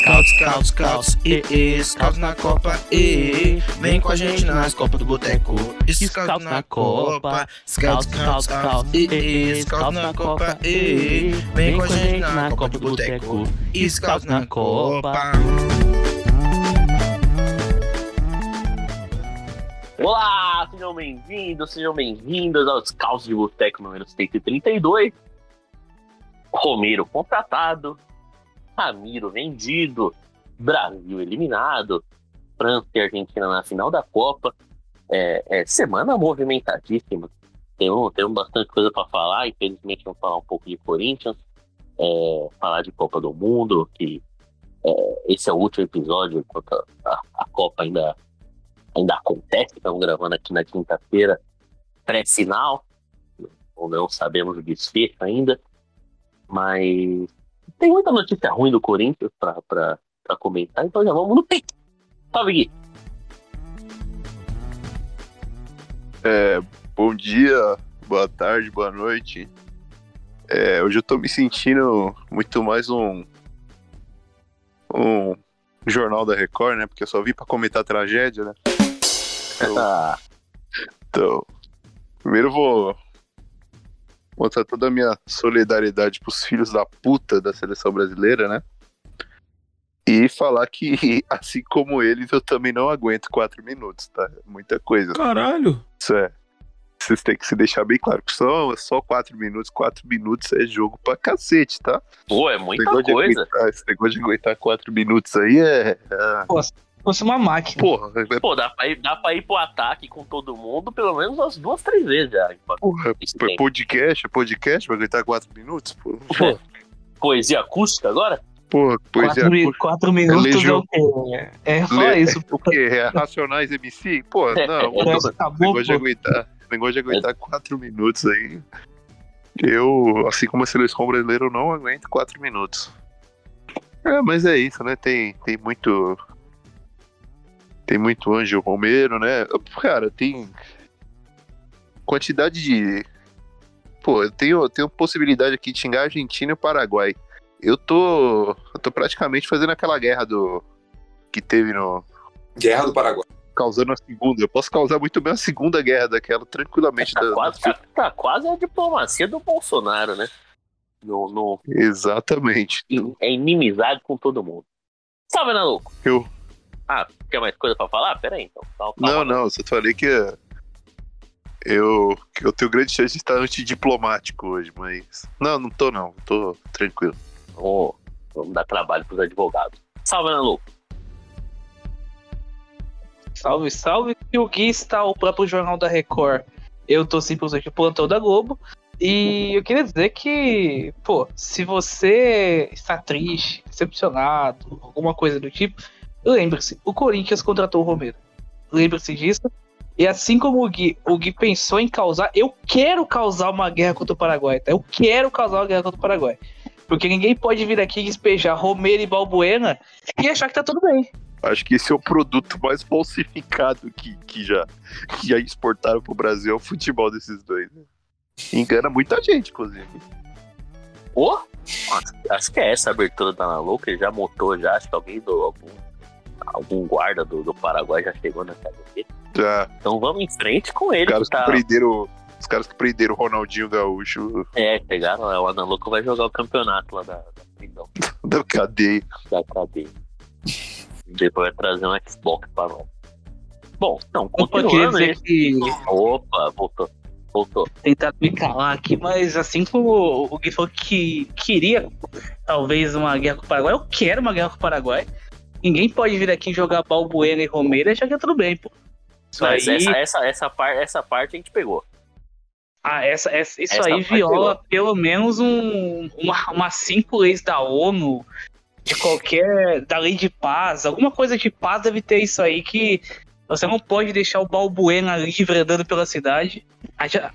Scouts, scouts, scouts, e, e, scouts na Copa, e, vem com a gente nas Copas do Boteco. Scouts na Copa, scouts, scouts, scouts, e, e, scouts na Copa, e, vem com a gente na Copa do Boteco. Scouts na Copa. Olá, sejam bem-vindos, sejam bem-vindas aos Scouts de Boteco número 132. Romero contratado, Ramiro vendido, Brasil eliminado, França e Argentina na final da Copa. É, é semana movimentadíssima. Tem, um, tem bastante coisa para falar. Infelizmente, vamos falar um pouco de Corinthians, é, falar de Copa do Mundo, que é, esse é o último episódio enquanto a, a Copa ainda, ainda acontece. Estamos gravando aqui na quinta-feira, pré-final. Ou não sabemos o desfecho ainda. Mas tem muita notícia ruim do Corinthians pra, pra, pra comentar, então já vamos no peito. Salve, Gui. É, bom dia, boa tarde, boa noite. É, hoje eu tô me sentindo muito mais um um jornal da Record, né? Porque eu só vim pra comentar a tragédia, né? Então, então primeiro vou mostrar toda a minha solidariedade pros filhos da puta da seleção brasileira, né? E falar que, assim como eles, eu também não aguento quatro minutos, tá? Muita coisa. Caralho! Isso é. Vocês têm que se deixar bem claro que só, só quatro minutos, quatro minutos é jogo pra cacete, tá? Pô, é muita Esse coisa. aguentar- esse negócio de aguentar quatro minutos aí é. é- Pô, se fosse uma máquina. porra, é, Pô, dá pra, ir, dá pra ir pro ataque com todo mundo pelo menos umas duas, três vezes já. porra, é podcast, é podcast, vai aguentar quatro minutos? Pô, Poesia acústica agora? porra, pois é. quatro, mi- quatro minutos Legião. é o quê? É só Le- isso. O quê? É Racionais MC? Pô, não. O resto acabou, negócio de aguentar, negócio de aguentar quatro minutos aí. Eu, assim como a seleção brasileira, eu não aguento quatro minutos. É, mas é isso, né? Tem, tem muito. Tem muito Anjo Romero, né? Cara, tem. Quantidade de. Pô, eu tenho, eu tenho possibilidade aqui de xingar a Argentina e o Paraguai. Eu tô. Eu tô praticamente fazendo aquela guerra do. Que teve no, Guerra do Paraguai. causando a segunda. Eu posso causar muito bem a segunda guerra daquela, tranquilamente. Tá da- quase, da- tá, tá quase a diplomacia do Bolsonaro, né? No, no, Exatamente. é inimizade com todo mundo. Salve, Naluco! Eu. Ah, quer mais coisa pra falar? Pera aí, então. Calma, Não, calma. não, só falei que eu, que eu tenho grande chance de estar antidiplomático hoje, mas. Não, não tô não, tô tranquilo. Ô, vamos dar trabalho pros advogados. Salve, Naluco! Salve, salve. E o Gui está o próprio Jornal da Record. Eu tô simplesmente o plantão da Globo. E eu queria dizer que, pô, se você está triste, decepcionado, alguma coisa do tipo, lembre-se, o Corinthians contratou o Romero. Lembre-se disso. E assim como o Gui, o Gui pensou em causar, eu quero causar uma guerra contra o Paraguai, tá? Eu quero causar uma guerra contra o Paraguai. Porque ninguém pode vir aqui e despejar Romero e Balbuena e achar que tá tudo bem. Acho que esse é o produto mais falsificado que, que, já, que já exportaram pro Brasil, é o futebol desses dois. né? Engana muita gente, inclusive. Ô, nossa, acho que é essa abertura da Naluco, ele já motou já, acho que alguém do. Algum, algum guarda do, do Paraguai já chegou na casa dele. Já, Então vamos em frente com ele. os caras que tá, que prenderam. Os caras que prenderam o Ronaldinho Gaúcho É, pegaram, é, o Analuco vai jogar o campeonato lá da, da prisão, da cadeia. da cadeia. Depois vai trazer um Xbox pra nós. Bom, então, continuando dizer que Opa, voltou. Voltou. tentar me calar aqui, mas assim como o Gui falou que queria talvez uma guerra com o Paraguai, eu quero uma guerra com o Paraguai. Ninguém pode vir aqui jogar Balbuena e Romero e achar que é tudo bem, pô. Isso Mas aí, essa, essa, essa, par, essa parte a gente pegou. ah, essa, essa- isso essa aí viola pelo menos um, uma, umas cinco leis da ONU, de qualquer. da lei de paz, alguma coisa de paz deve ter isso aí que você não pode deixar o Balbuena livre andando pela cidade.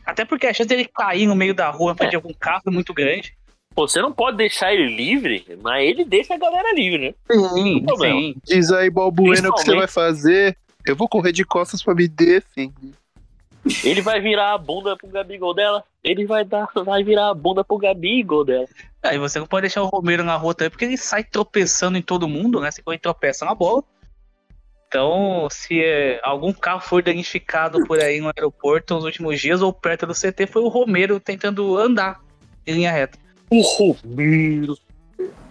Até porque a chance dele cair no meio da rua frente de algum carro é muito grande. Pô, você não pode deixar ele livre, mas ele deixa a galera livre, né? Sim, sim. Diz aí, Balbuena, o que você vai fazer? Eu vou correr de costas pra me defender. Ele vai virar a bunda pro Gabigol dela. Ele vai dar, vai virar a bunda pro Gabigol dela. Aí você não pode deixar o Romero na rua também, porque ele sai tropeçando em todo mundo, né? Se ele tropeça na bola. Então, se é, algum carro for danificado por aí no aeroporto nos últimos dias ou perto do CT, foi o Romero tentando andar em linha reta. O Romero.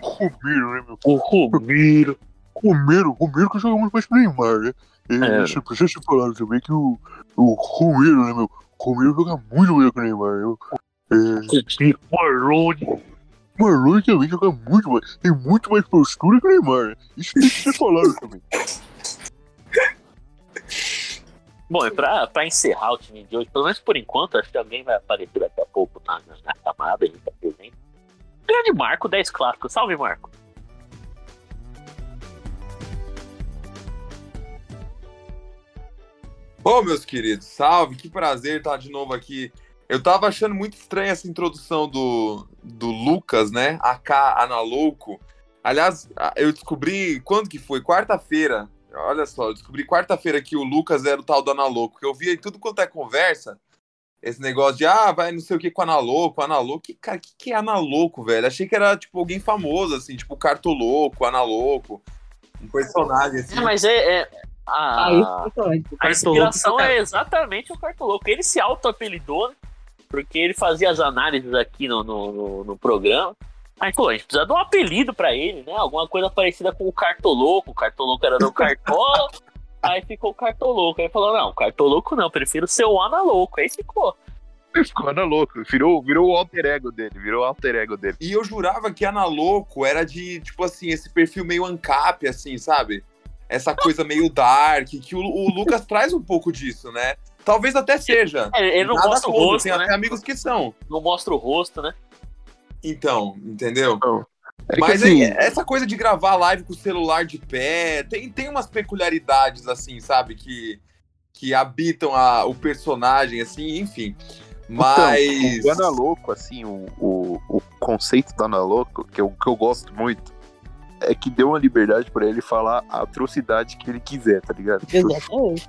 Romero, né, meu? O Romero. Romero, Romero que joga muito mais pro Neymar, né? É, É. Deixa, deixa eu falar também que o, o Romero, né, meu? Romero joga muito melhor que o Neymar, né? É, Marlone. Marlon também joga muito mais, tem muito mais postura que o Neymar, né? Isso tem que ser falado também. Bom, e pra, pra encerrar o time de hoje, pelo menos por enquanto, acho que alguém vai aparecer daqui a pouco na, na, camada, ele tá presente. Grande Marco, 10 clássicos. Salve, Marco. Ô, meus queridos, salve, que prazer estar de novo aqui. Eu tava achando muito estranha essa introdução do, do Lucas, né? AK Analouco. Aliás, eu descobri, quando que foi? Quarta-feira. Olha só, eu descobri quarta-feira que o Lucas era o tal do Analouco, que eu via em tudo quanto é conversa. Esse negócio de, ah, vai não sei o que com Analouco, Analouco. Que, cara, que, que é Analouco, velho? Achei que era, tipo, alguém famoso, assim, tipo Cartoloco, Analouco. Um personagem, assim. É, mas é. é a, a inspiração é exatamente o Cartoloco. Ele se auto-apelidou, né? Porque ele fazia as análises aqui no, no, no, no programa. Aí, pô, a gente precisa dar um apelido pra ele, né? Alguma coisa parecida com o Cartoloco. O Cartoloco era do Cartola. aí ficou o Cartoloco. Aí falou: não, Cartoloco não, prefiro ser o Analouco. Aí ficou. Ficou na louco, virou, virou o alter ego dele, virou o alter ego dele. E eu jurava que Analouco era de, tipo assim, esse perfil meio ancap, assim, sabe? Essa coisa meio dark, que o, o Lucas traz um pouco disso, né? Talvez até seja. É, ele não Nada mostra o rosto, Tem né? até amigos que são. Não mostra o rosto, né? Então, entendeu? É Mas assim, é- essa coisa de gravar live com o celular de pé, tem, tem umas peculiaridades, assim, sabe? Que, que habitam a, o personagem, assim, enfim. Mas. Então, o Analouco, assim, o, o, o conceito do Analouco, que eu, que eu gosto muito, é que deu uma liberdade pra ele falar a atrocidade que ele quiser, tá ligado? Exatamente.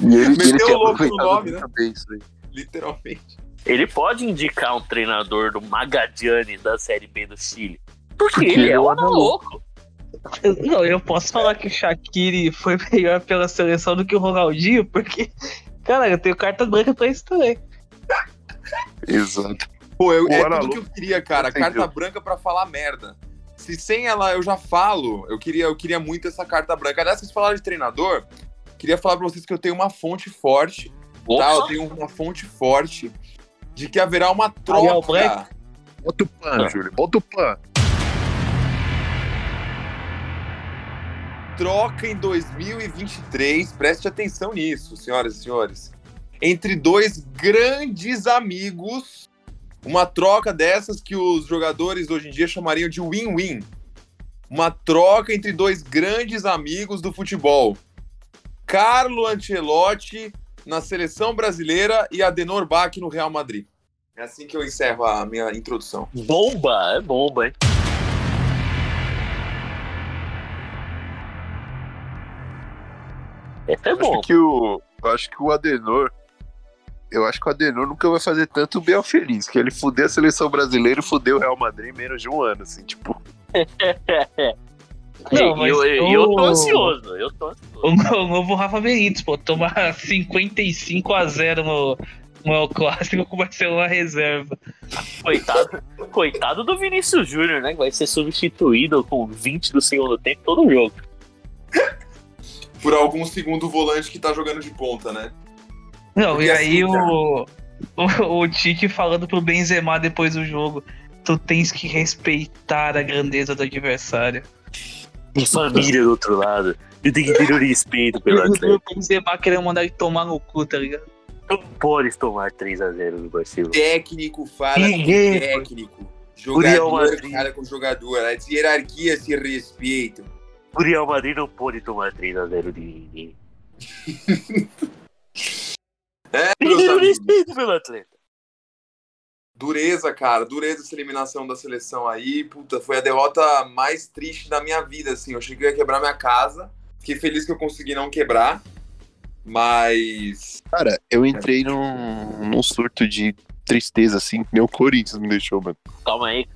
E ele, Meteu ele o louco no nome, né? bem isso aí. Literalmente. Ele pode indicar um treinador do Magadiane da Série B do Chile. Porque, Porque ele é o é Analouco. Não, eu posso falar que o Shaqiri foi melhor pela seleção do que o Ronaldinho, porque, cara, eu tenho carta branca pra isso também. Exato. Pô, eu, O é tudo que eu queria, cara. entendeu. Carta branca pra falar merda. Se sem ela eu já falo, eu queria, eu queria muito essa carta branca. Aliás, vocês falaram de treinador, queria falar pra vocês que eu tenho uma fonte forte, tá? Eu tenho uma fonte forte de que haverá uma Ariel troca. Black? Bota o pan, Júlio, bota o pan. troca em 2023, preste atenção nisso, senhoras e senhores. Entre dois grandes amigos, uma troca dessas que os jogadores hoje em dia chamariam de win-win. Uma troca entre dois grandes amigos do futebol. Carlo Ancelotti na seleção brasileira e Adenor Bach no Real Madrid. É assim que eu encerro a minha introdução. bomba, é bomba, hein? Essa é Eu bom. acho que o. Eu acho que o Adenor. Eu acho que o Adenor nunca vai fazer tanto bem ao feliz, que ele fudeu a seleção brasileira e fudeu o Real Madrid em menos de um ano, assim, tipo. Não, e mas eu, eu, eu tô ansioso, eu tô ansioso. O, no- o novo Rafa Benítez, pô, tomar 55 a 0 no, no El Clássico com o Barcelona reserva. Coitado, coitado do Vinícius Júnior, né? Que vai ser substituído com 20 do segundo tempo todo jogo. Por algum segundo volante que tá jogando de ponta, né? Não, Porque e aí assim, o, o, o Tite falando pro Benzema depois do jogo, tu tens que respeitar a grandeza do adversário. Tem família do outro lado. Eu tenho que ter o respeito pelo E o Atlético. Benzema querendo mandar ele tomar no cu, tá ligado? Não pode tomar 3x0 no Barcelona. técnico fala Ninguém- com técnico. Jogador fala com jogador. As hierarquias se respeitam. O Real Madrid não pode tomar 3x0 de ninguém. É, Tem que ter o respeito pelo Atlético. Dureza, cara. Dureza essa eliminação da seleção aí. Puta, foi a derrota mais triste da minha vida, assim. Eu achei que eu ia quebrar minha casa. Fiquei feliz que eu consegui não quebrar. Mas. Cara, eu entrei num, num surto de tristeza, assim, que nem o Corinthians me deixou, mano. Calma aí.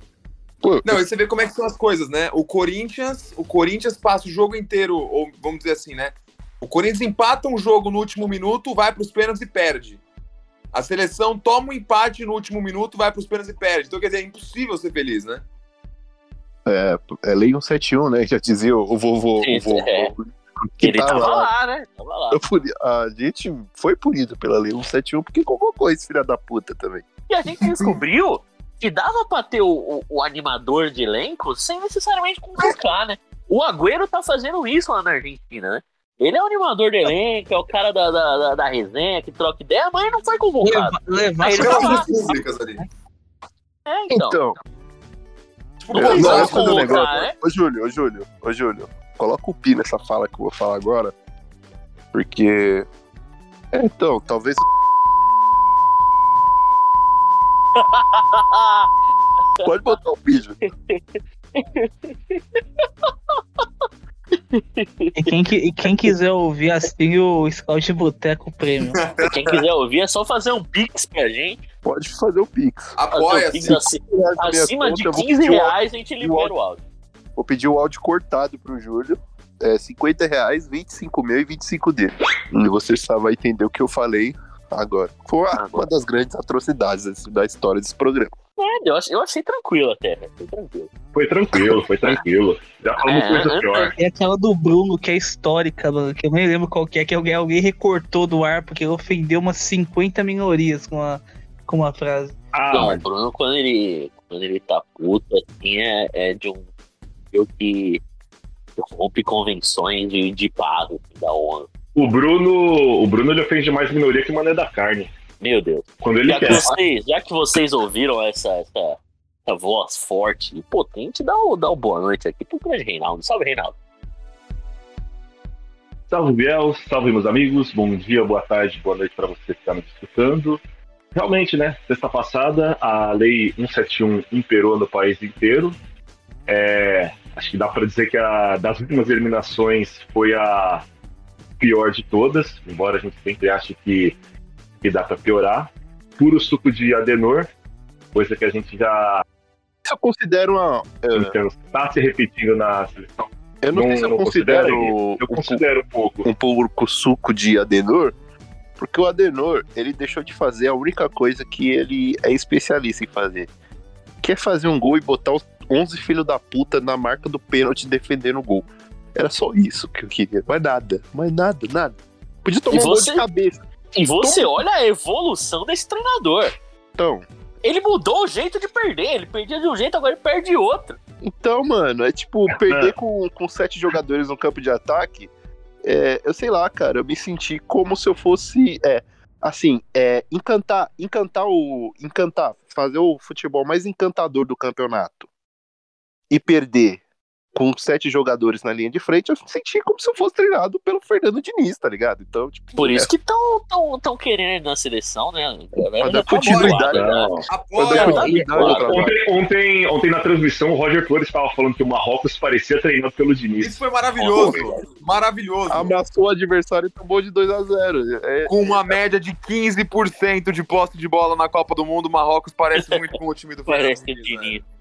Pô, Não, e você vê como é que são as coisas, né? O Corinthians, o Corinthians passa o jogo inteiro, ou vamos dizer assim, né? O Corinthians empata um jogo no último minuto, vai para os pênaltis e perde. A seleção toma um empate no último minuto, vai para os pênaltis e perde. Então, quer dizer, é impossível ser feliz, né? é, é lei 171, né? Já dizia o vovô. Sim, o vovô é. que Ele tava lá, né? Tava lá. A gente foi punido pela lei 171 porque convocou esse filho da puta também. E a gente descobriu que dava pra ter o, o- o animador de elenco sem necessariamente convocar, né? O Agüero tá fazendo isso lá na Argentina, né? Ele é o animador de elenco, é o cara da, da, da, da resenha que troca ideia, mas ele não foi convocado. Leva- levar. Relações públicas ali. É, então. Então, Tipo, eu, eu não, vou nossa, fazer um convocar, negócio. né? Ô, Júlio, ô, Júlio, ô, Júlio, coloca o pi nessa fala que eu vou falar agora. Porque. É, então, talvez. Pode botar o pi, Júlio. E quem, e quem quiser ouvir, assine o Scout Boteco Prêmio. Quem quiser ouvir é só fazer um pix pra gente. Pode fazer o pix. Um apoia pix minha acima de conta, eu vou 15 pedir o áudio- reais a gente libera o áudio. Vou pedir o áudio cortado pro Júlio. É 50 reais, 25 meu e 25 dele. E você só vai entender o que eu falei agora. Foi uma, Agora. uma das grandes atrocidades da história desse programa. É, eu, eu achei tranquilo até, né? Foi tranquilo. Foi tranquilo, foi tranquilo. Já falamos É, coisa é, pior. E aquela do Bruno, que é histórica, mano, que eu nem lembro qual que é, que alguém, alguém recortou do ar porque ele ofendeu umas 50 minorias com uma, com uma frase. Ah, Não, o Bruno, quando ele, quando ele tá puto, assim, é, é de um. Eu que rompe convenções de, de assim, da ONU. o Bruno, o Bruno ele ofende mais minoria que mané da carne. Meu Deus. Quando ele Já que, quer. vocês, já que vocês ouviram essa, essa, essa voz forte e potente, dá o, dá o boa noite aqui pro grande Reinaldo. Salve, Reinaldo. Salve, Biel, salve, meus amigos. Bom dia, boa tarde, boa noite para você que está nos escutando. Realmente, né? Sexta passada, a lei 171 imperou no país inteiro. É, acho que dá para dizer que a das últimas eliminações foi a pior de todas, embora a gente sempre ache que, que dá para piorar. Puro suco de Adenor, coisa que a gente já Isso eu considero uma. é, então, está se repetindo na seleção. eu não, Não- sei se eu não considero considera, um, Eu considero um pouco. um pouco suco de Adenor, porque o Adenor ele deixou de fazer a única coisa que ele é especialista em fazer, que é fazer um gol e botar os 11 filhos da puta na marca do pênalti defendendo o gol. Era só isso que eu queria, mais nada, mais nada, nada. Podia tomar um gol de cabeça. E você olha a evolução desse treinador. Então, Ele mudou o jeito de perder. Ele perdia de um jeito, agora ele perde de outro. Então, mano, é tipo, perder com, com sete jogadores no campo de ataque. É, eu sei lá, cara, eu me senti como se eu fosse. É, assim, é, encantar, encantar o. Encantar, fazer o futebol mais encantador do campeonato e perder com sete jogadores na linha de frente, eu senti como se eu fosse treinado pelo Fernando Diniz, tá ligado? Então, tipo. Por é, isso que estão tão, tão querendo na seleção, né? Pra dar tá continuidade. ao trabalho. Ontem, ontem, na transmissão, o Roger Flores estava falando que o Marrocos parecia treinado pelo Diniz. Isso foi maravilhoso. Maravilhoso. Amassou o adversário e tomou de 2 a 0 É, Com uma média de 15% de posse de bola na Copa do Mundo, o Marrocos parece muito com o time do Parece o Fernando Diniz, né?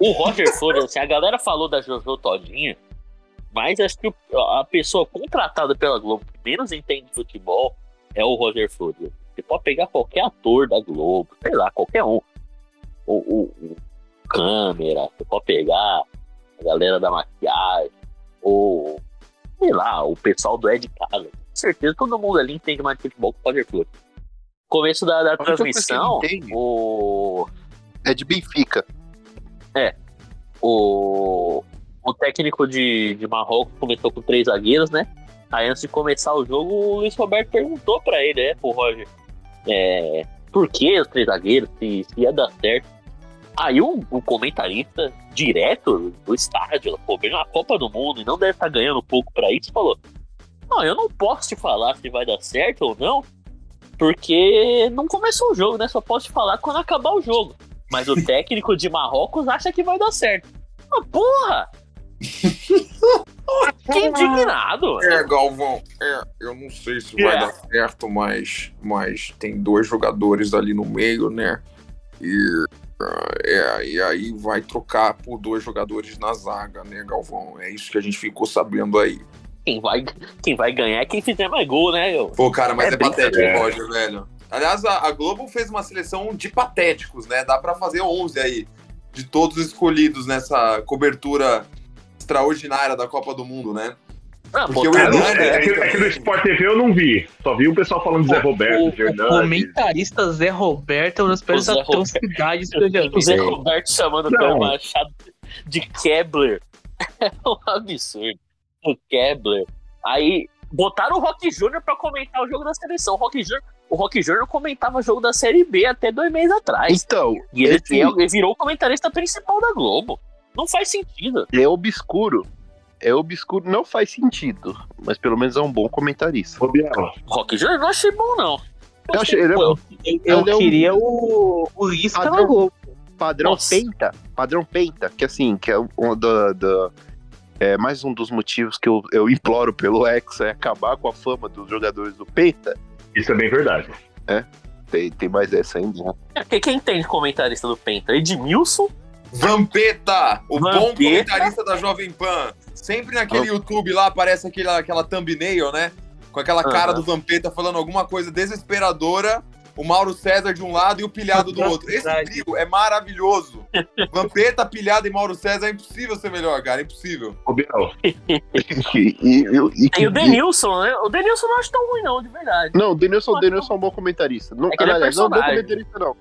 O Roger Flores, assim, a galera falou da Jojo Todinha, mas acho que a pessoa contratada pela Globo que menos entende de futebol é o Roger Flores. Você pode pegar qualquer ator da Globo, sei lá, qualquer um. O, o- o câmera, você pode pegar a galera da maquiagem, ou sei lá, o pessoal do Ed Casa. Com certeza todo mundo ali entende mais de futebol que o Roger Flores. Começo da, da transmissão, o é de Benfica. O, o técnico de, de Marrocos começou com três zagueiros, né? Aí antes de começar o jogo, o Luiz Roberto perguntou pra ele, né, pro Roger, é, por que os três zagueiros, se, se ia dar certo. Aí o, comentarista direto do estádio, pô, vem na Copa do Mundo e não deve estar ganhando pouco pra isso, falou: Não, eu não posso te falar se vai dar certo ou não, porque não começou o jogo, né? Só posso te falar quando acabar o jogo. Mas o técnico de Marrocos acha que vai dar certo. Ah, porra! fiquei indignado. É, Galvão, é, eu não sei se vai É. dar certo, mas, mas tem dois jogadores ali no meio, né? E, é, e aí vai trocar por dois jogadores na zaga, né, Galvão? É isso que a gente ficou sabendo aí. Quem vai, quem vai ganhar é quem fizer mais gol, né? Eu? Pô, cara, mas É é, patético, É. Roger, velho. Aliás, a, a Globo fez uma seleção de patéticos, né? Dá pra fazer 11 aí, de todos escolhidos nessa cobertura extraordinária da Copa do Mundo, né? Ah, Porque o botaram- Hernani- É, é que, é que no Sport TV eu não vi. Só vi o pessoal falando de Zé Roberto, O, de o Hernandes. comentarista Zé Roberto é uma das piores atrocidades que eu já O vi. Zé Roberto chamando o Não. Machado de Kebler. É um absurdo. O Kebler. Aí botaram o Rock Júnior pra comentar o jogo da seleção. O Rock Júnior, o Rock Júnior comentava jogo da Série B até dois meses atrás. Então, E ele, esse- ele virou o comentarista principal da Globo. Não faz sentido. é obscuro. É obscuro, não faz sentido. Mas pelo menos é um bom comentarista. Ô, Biel, Rock Júnior não achei bom, não. Eu achei- ele é bom. Eu, eu Ele é um- queria o, o Lisca Padrão. na Globo. Padrão Nossa. Penta. Padrão Penta, que assim, que é um da. da- é mais um dos motivos que eu, eu imploro pelo Hexa é acabar com a fama dos jogadores do Penta. Isso é bem verdade. Tem, tem mais essa ainda, né? Quem, quem tem de comentarista do Penta? Edmilson? Vampeta, o bom Vampeta? comentarista da Jovem Pan. Sempre naquele YouTube lá aparece aquele, aquela thumbnail, né? Com aquela cara Aham. do Vampeta falando alguma coisa desesperadora. O Mauro César de um lado e o pilhado do outro. Esse trio é maravilhoso. Vampeta, pilhado e Mauro César é impossível ser melhor, cara. É impossível. Ô, Biel, E, e- e- e- o Denilson, né? O Denilson eu não acho tão ruim, não, de verdade. Não, o Denilson, o Denilson é um bom comentarista. Não, É que é aliás, não é um bom personagem. comentarista, não.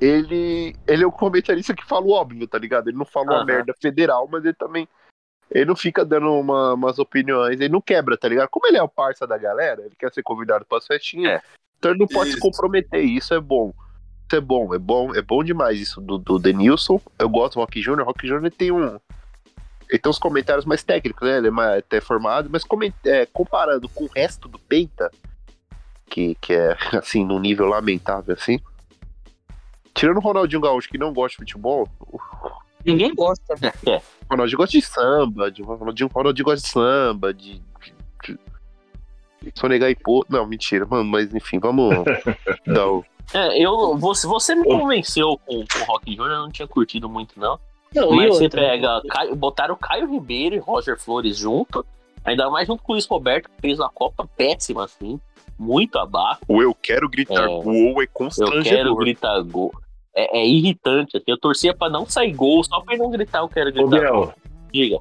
Ele, ele é um comentarista que fala o óbvio, tá ligado? Ele não fala uma merda federal, mas ele também. Ele não fica dando uma- umas opiniões, ele não quebra, tá ligado? Como ele é o parça da galera, ele quer ser convidado para as festinhas, É. então ele não pode se Isso. comprometer. Isso é bom. Isso é bom, é bom, é bom demais isso do, do Denilson. Eu gosto do Rock Jr. O Rock Jr. tem um. Ele tem uns comentários mais técnicos, né? Ele é mais, até formado, mas coment, é, comparando com o resto do Penta, que, que é, assim, num nível lamentável, assim. Tirando o Ronaldinho Gaúcho, que não gosta de futebol, Ninguém gosta. É. Ronaldinho gosta de samba, de, o Ronaldinho, Ronaldinho gosta de samba, de sonegar e pôr. Não, mentira, mano, mas enfim, vamos dar o. É, eu, você, você me convenceu com, com o Rock Júnior, eu não tinha curtido muito, não. Não, e Mas você pega. Caio, botaram o Caio Ribeiro e Roger Flores junto. Ainda mais junto com o Luiz Roberto, que fez uma Copa péssima, assim. Muito abaixo. O eu quero gritar É. gol é Eu constrangedor. quero gritar gol. É, é irritante, assim. Eu torcia pra não sair gol, só pra não gritar, eu quero ô, gritar. Biel, Diga.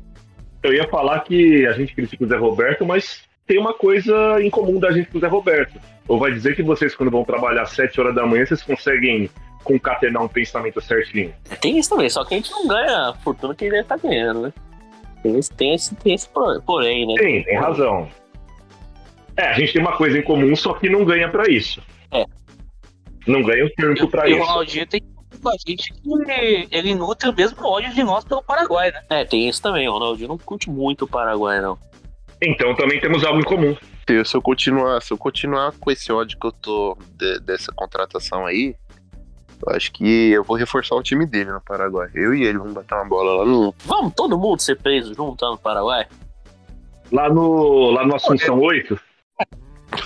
eu ia falar que a gente critica o Zé Roberto, mas tem uma coisa em comum da gente com o Zé Roberto. Ou vai dizer que vocês, quando vão trabalhar às 7 horas da manhã, vocês conseguem concatenar um pensamento certinho. Tem isso também, só que a gente não ganha a fortuna que ele tá ganhando, né? Tem esse, tem esse, tem esse por- porém, né? Sim, tem razão. É, a gente tem uma coisa em comum, só que não ganha pra isso. É. Não ganha o tempo pra E o isso. Ronaldinho tem com a gente que ele nutre o mesmo ódio de nós pelo Paraguai, né? É, tem isso também. O Ronaldinho não curte muito o Paraguai, não. Então também temos algo em comum. Se, eu continuar, se eu continuar com esse ódio que eu tô de- dessa contratação aí, eu acho que eu vou reforçar o time dele no Paraguai. Eu e ele vamos bater uma bola lá no. Vamos todo mundo ser preso junto lá no Paraguai? Lá no, lá no Assunção 8,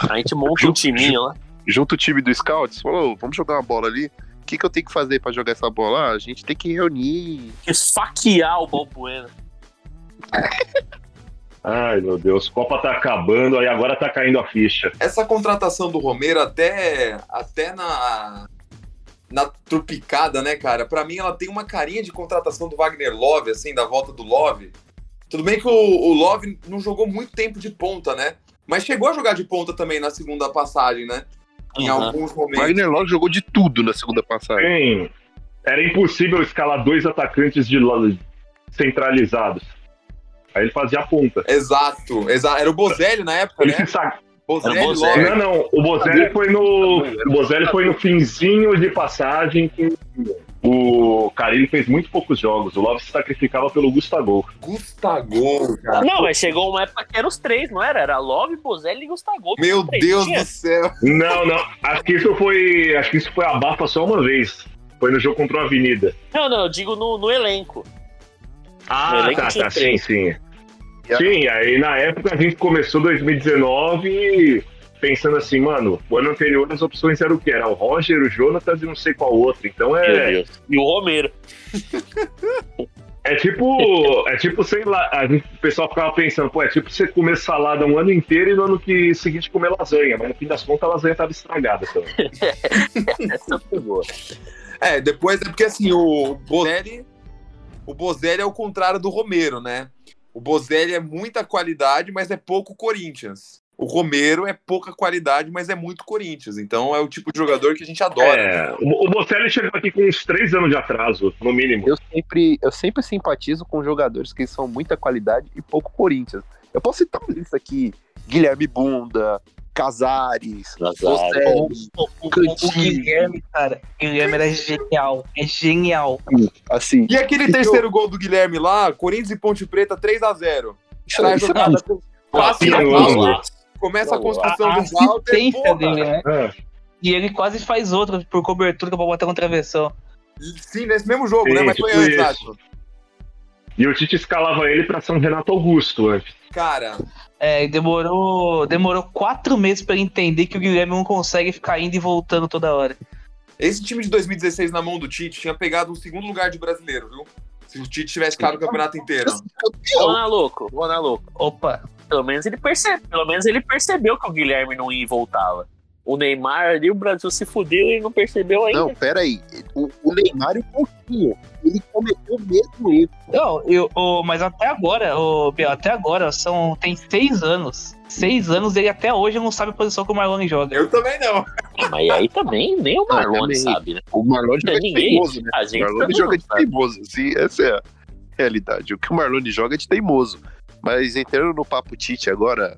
A gente monta um timinho lá. Junto o time do Scouts, falou, vamos jogar uma bola ali. O que, que eu tenho que fazer pra jogar essa bola? Ah, a gente tem que reunir. Esfaquear o Balbuena. Ai, meu Deus, Copa tá acabando, aí agora tá caindo a ficha. Essa contratação do Romero, até, até na, na trupicada, né, cara? Pra mim, ela tem uma carinha de contratação do Wagner Love, assim, da volta do Love. Tudo bem que o, o Love não jogou muito tempo de ponta, né? Mas chegou a jogar de ponta também na segunda passagem, né? Em Uhum. alguns momentos. Wagner Love jogou de tudo na segunda passagem. Sim, era impossível escalar dois atacantes de centralizados. Aí ele fazia a ponta. Exato, exato. Era o Bozelli na época, Ele né? se Bozelli, Bozelli. Love. Não, não, o Bozelli foi no. O Bozelli foi no finzinho de passagem que o Carilli fez muito poucos jogos. O Love se sacrificava pelo Gustavo. Gustavo, cara. Não, mas chegou uma época que eram os três, não era? Era Love, Bozelli e Gustavo. Meu Deus do céu. Não, não. Acho que isso foi. Acho que isso foi abafa só uma vez. Foi no jogo contra o Avenida. Não, não, eu digo no, no elenco. Ah, elenco tá, tá. Sim, sim. Sim, aí na época a gente começou 2019 pensando assim, mano, o ano anterior as opções eram o quê? Era o Roger, o Jonatas e não sei qual outro. Então é. E o Romero. É tipo, é tipo, sei lá, a gente, o pessoal ficava pensando, pô, é tipo você comer salada um ano inteiro e no ano que seguinte comer lasanha, mas no fim das contas a lasanha tava estragada também. Essa foi boa. É, depois é porque assim, o Bozelli, o Bozelli é o contrário do Romero, né? O Bozelli é muita qualidade, mas é pouco Corinthians. O Romero é pouca qualidade, mas é muito Corinthians. Então é o tipo de jogador que a gente adora. É, o, Bocelli chegou aqui com uns três anos de atraso, no mínimo. Eu sempre, eu sempre simpatizo com jogadores que são muita qualidade e pouco Corinthians. Eu posso citar uma lista aqui: Guilherme Bunda, Casares, Casares. O, o, o, o Guilherme, cara, Guilherme era genial. É genial. Assim, E aquele terceiro gol do Guilherme lá, Corinthians e Ponte Preta 3 a 0 isso, Na isso é jogada, passe amo. começa a A- construção A do Walter. porra. dele, né? É. E ele quase faz outra por cobertura pra botar um travessão. Sim, nesse mesmo jogo, Sim, né? Mas foi tipo antes, acho. E o Tite escalava ele pra São Renato Augusto antes. Cara, É, e demorou, demorou quatro meses pra ele entender que o Guilherme não consegue ficar indo e voltando toda hora. esse time de 2016 na mão do Tite tinha pegado um segundo lugar de brasileiro, viu? Se o Tite tivesse ficado o campeonato inteiro. Vou na louco, vou na louco. Opa, Pelo menos ele percebe, pelo menos ele percebeu que o Guilherme não ia e voltava. O Neymar ali, o Brasil se fudeu e não percebeu ainda. Não, pera aí. O, o Neymar e o Coutinho, ele cometeu o mesmo erro. não, eu, o- mas até agora, o Biel, até agora, são, tem seis anos. Seis anos ele até hoje não sabe a posição que o Marlone joga. Eu também não. Mas aí também nem o Ah, Marlon também. sabe, né? O Marlone joga de Ninguém- teimoso, né? A O gente Marlone joga não de sabe. teimoso. Assim, essa é a realidade. O que o Marlone joga é de teimoso. Mas entrando no papo Tite agora,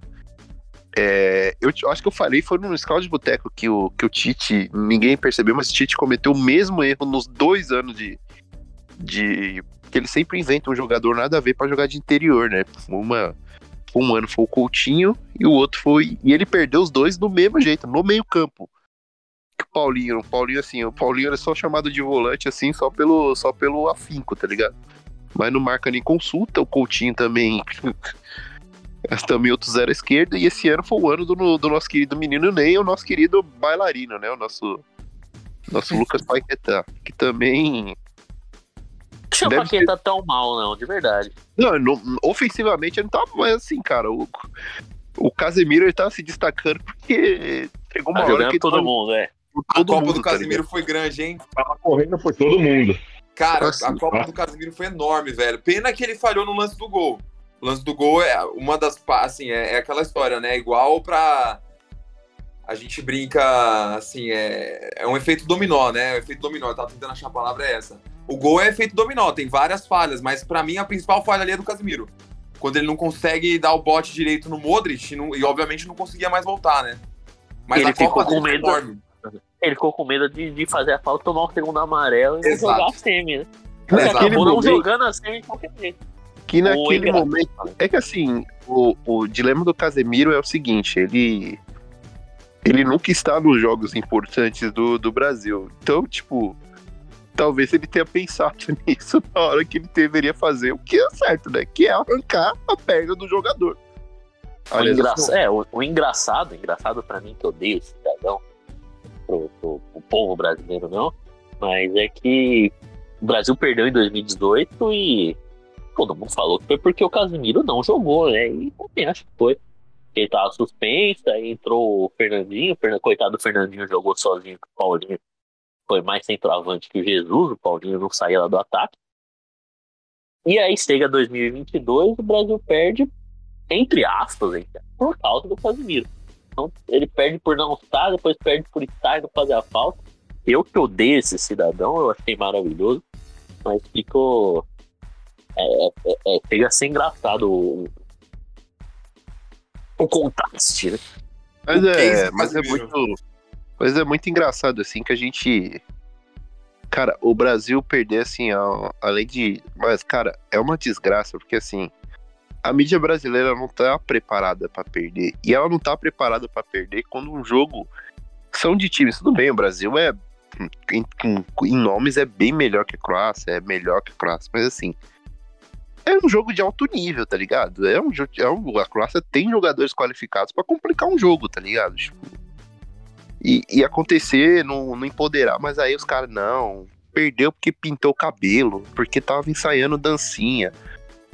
é, eu, eu acho que eu falei, foi no Scout de Boteco que o, que o Tite, ninguém percebeu, mas o Tite cometeu o mesmo erro nos dois anos de. de que ele sempre inventa um jogador nada a ver pra jogar de interior, né? Uma, um ano foi o Coutinho e o outro foi. E ele perdeu os dois do mesmo jeito, no meio-campo. O Paulinho, o Paulinho assim, o Paulinho era só chamado de volante assim, só pelo, só pelo afinco, tá ligado? Mas não marca nem consulta, o Coutinho também. também outro zero à esquerda, e esse ano foi o ano do, do nosso querido menino Ney, o nosso querido bailarino, né? O nosso, nosso Lucas Paquetá, que também. Deixa o Deve Paqueta tão mal, não, de verdade. Não, não- ofensivamente ele não tava mais assim, cara. O, o Casemiro ele tava se destacando porque chegou uma Tá hora que todo tava mundo, é. por A todo Copa mundo, do tá Casimiro foi grande, hein? Tava correndo por todo mundo. Cara, Nossa, a Copa ah. do Casimiro foi enorme, velho. Pena que ele falhou no lance do gol. O lance do gol é uma das. Assim, é, é aquela história, né? Igual pra. A gente brinca, assim, é, é um efeito dominó, né? O efeito dominó, eu tava tentando achar a palavra é essa. O gol é efeito dominó, tem várias falhas, mas pra mim a principal falha ali é do Casimiro. Quando ele não consegue dar o bote direito no Modric e, não- e, obviamente não conseguia mais voltar, né? Mas Ele a Copa ficou com foi medo. enorme. Ele ficou com medo de, de fazer a falta, tomar um segundo amarelo e não Exato. jogar a semi, né? Acabou não jogando a semi de qualquer jeito. Que naquele engraçado. momento. É que assim, o, o dilema do Casemiro é o seguinte, ele. Ele nunca está nos jogos importantes do, do Brasil. Então, tipo, talvez ele tenha pensado nisso na hora que ele deveria fazer o que é certo, né? Que é arrancar a perna do jogador. O, Aliás, engraça- é, o, o engraçado, engraçado pra mim que eu odeio esse cidadão, pro, pro, pro povo brasileiro não, mas é que o Brasil perdeu em 2018 e todo mundo falou que foi porque o Casemiro não jogou, né? E também acho que foi. Ele tava suspenso, aí entrou o Fernandinho, coitado do Fernandinho jogou sozinho com o Paulinho. Foi mais centroavante que o Jesus, o Paulinho não saía lá do ataque. E aí chega 2022, o Brasil perde entre aspas, aspas, por causa do Casimiro. Então, ele perde por não estar, depois perde por estar e não fazer a falta. Eu que odeio esse cidadão, eu achei maravilhoso, mas ficou. É, é, é, chega a ser engraçado o, o contraste, né? Mas O é, mas é muito. Mas é muito engraçado, assim, que a gente. Cara, o Brasil perder, assim, a- além de. Mas, cara, é uma desgraça, porque, assim, a mídia brasileira não tá preparada pra perder. E ela não tá preparada pra perder quando um jogo são de times. Tudo bem, o Brasil é. Em, em- em nomes é bem melhor que a Croácia, é melhor que a Croácia, mas, assim. É, um jogo de alto nível, tá ligado? É um, é um, a Croácia tem jogadores qualificados para complicar um jogo, tá ligado? Tipo, e, e acontecer, não, não empoderar, mas aí os caras, não, perdeu porque pintou o cabelo, porque tava ensaiando dancinha,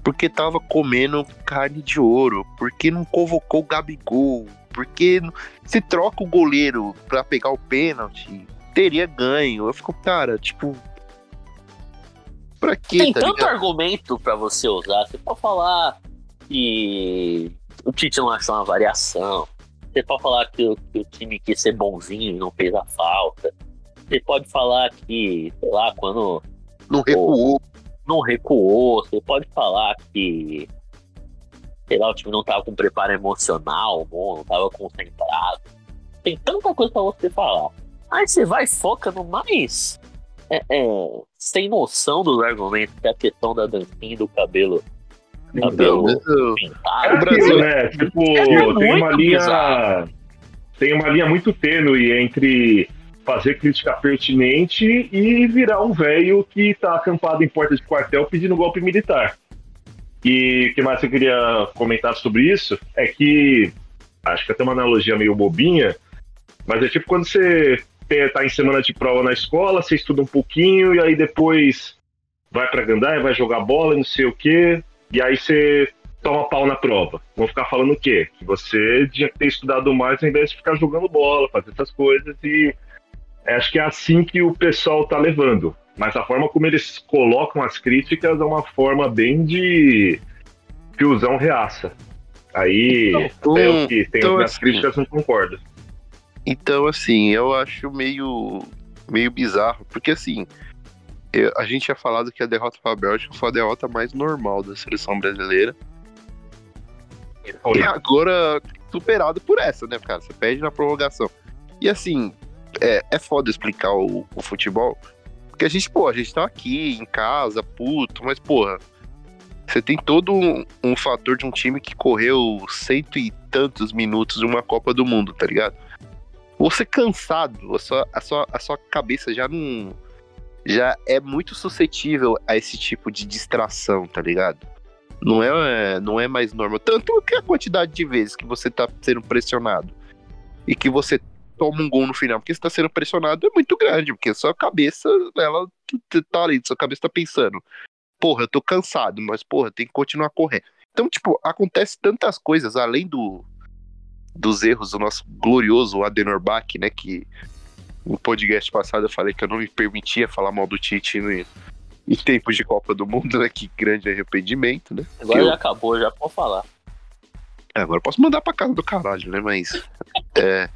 porque tava comendo carne de ouro, porque não convocou o Gabigol, porque se troca o goleiro pra pegar o pênalti, teria ganho. Eu fico, cara, tipo. Pra quê? Tem tá tanto ligado? argumento pra você usar. Você pode falar que o Tite não achou uma variação. Você pode falar que o, que o time quis ser bonzinho e não fez a falta. Você pode falar que, sei lá, quando Não recuou. não recuou. Você pode falar que, sei lá, o time não tava com preparo emocional bom, não tava concentrado. Tem tanta coisa pra você falar. Aí você vai e foca no mais é, é, sem noção dos argumentos, que é a questão da dancinha do cabelo, Então, cabelo mas eu- É pintado. O Brasil- né? Tipo, É tem muito uma linha. bizarro. Tem uma linha muito tênue entre fazer crítica pertinente e virar um velho que tá acampado em porta de quartel pedindo golpe militar. E o que mais eu queria comentar sobre isso é que acho que até uma analogia meio bobinha, mas é tipo quando você tá em semana de prova na escola, você estuda um pouquinho e aí depois vai pra Gandaia, vai jogar bola, não sei o quê, e aí você toma pau na prova. Vão ficar falando o quê? Que você tinha que ter estudado mais ao invés de ficar jogando bola, fazer essas coisas e é, acho que é assim que o pessoal tá levando. Mas a forma como eles colocam as críticas é uma forma bem de fiozão reaça. Aí Então, é o que tem então, as assim, críticas não concordo. Então, assim, eu acho meio, meio bizarro, porque assim, eu- a gente tinha falado que a derrota para a Bélgica foi a derrota mais normal da seleção brasileira. E agora superado por essa, né, cara? Você perde na prorrogação. E assim, é, é foda explicar o, o futebol, porque a gente, pô, a gente tá aqui em casa, puto, mas, porra, você tem todo um, um fator de um time que correu cento e tantos minutos numa Copa do Mundo, tá ligado? Você cansado, a sua, a sua, a sua cabeça já não. Já é muito suscetível a esse tipo de distração, tá ligado? Não é, não é mais normal. Tanto que a quantidade de vezes que você tá sendo pressionado e que você toma um gol no final, porque você tá sendo pressionado, é muito grande, porque a sua cabeça, ela tá ali, sua cabeça tá pensando, porra, eu tô cansado, mas porra, tem que continuar correndo. Então, tipo, acontece tantas coisas além do dos erros do nosso glorioso Adenor Bach, né, que no podcast passado eu falei que eu não me permitia falar mal do Tite no, em tempos de Copa do Mundo, né, que grande arrependimento, né. Agora eu- já acabou, já pode falar. é, agora eu posso mandar pra casa do caralho, né? Mas. É.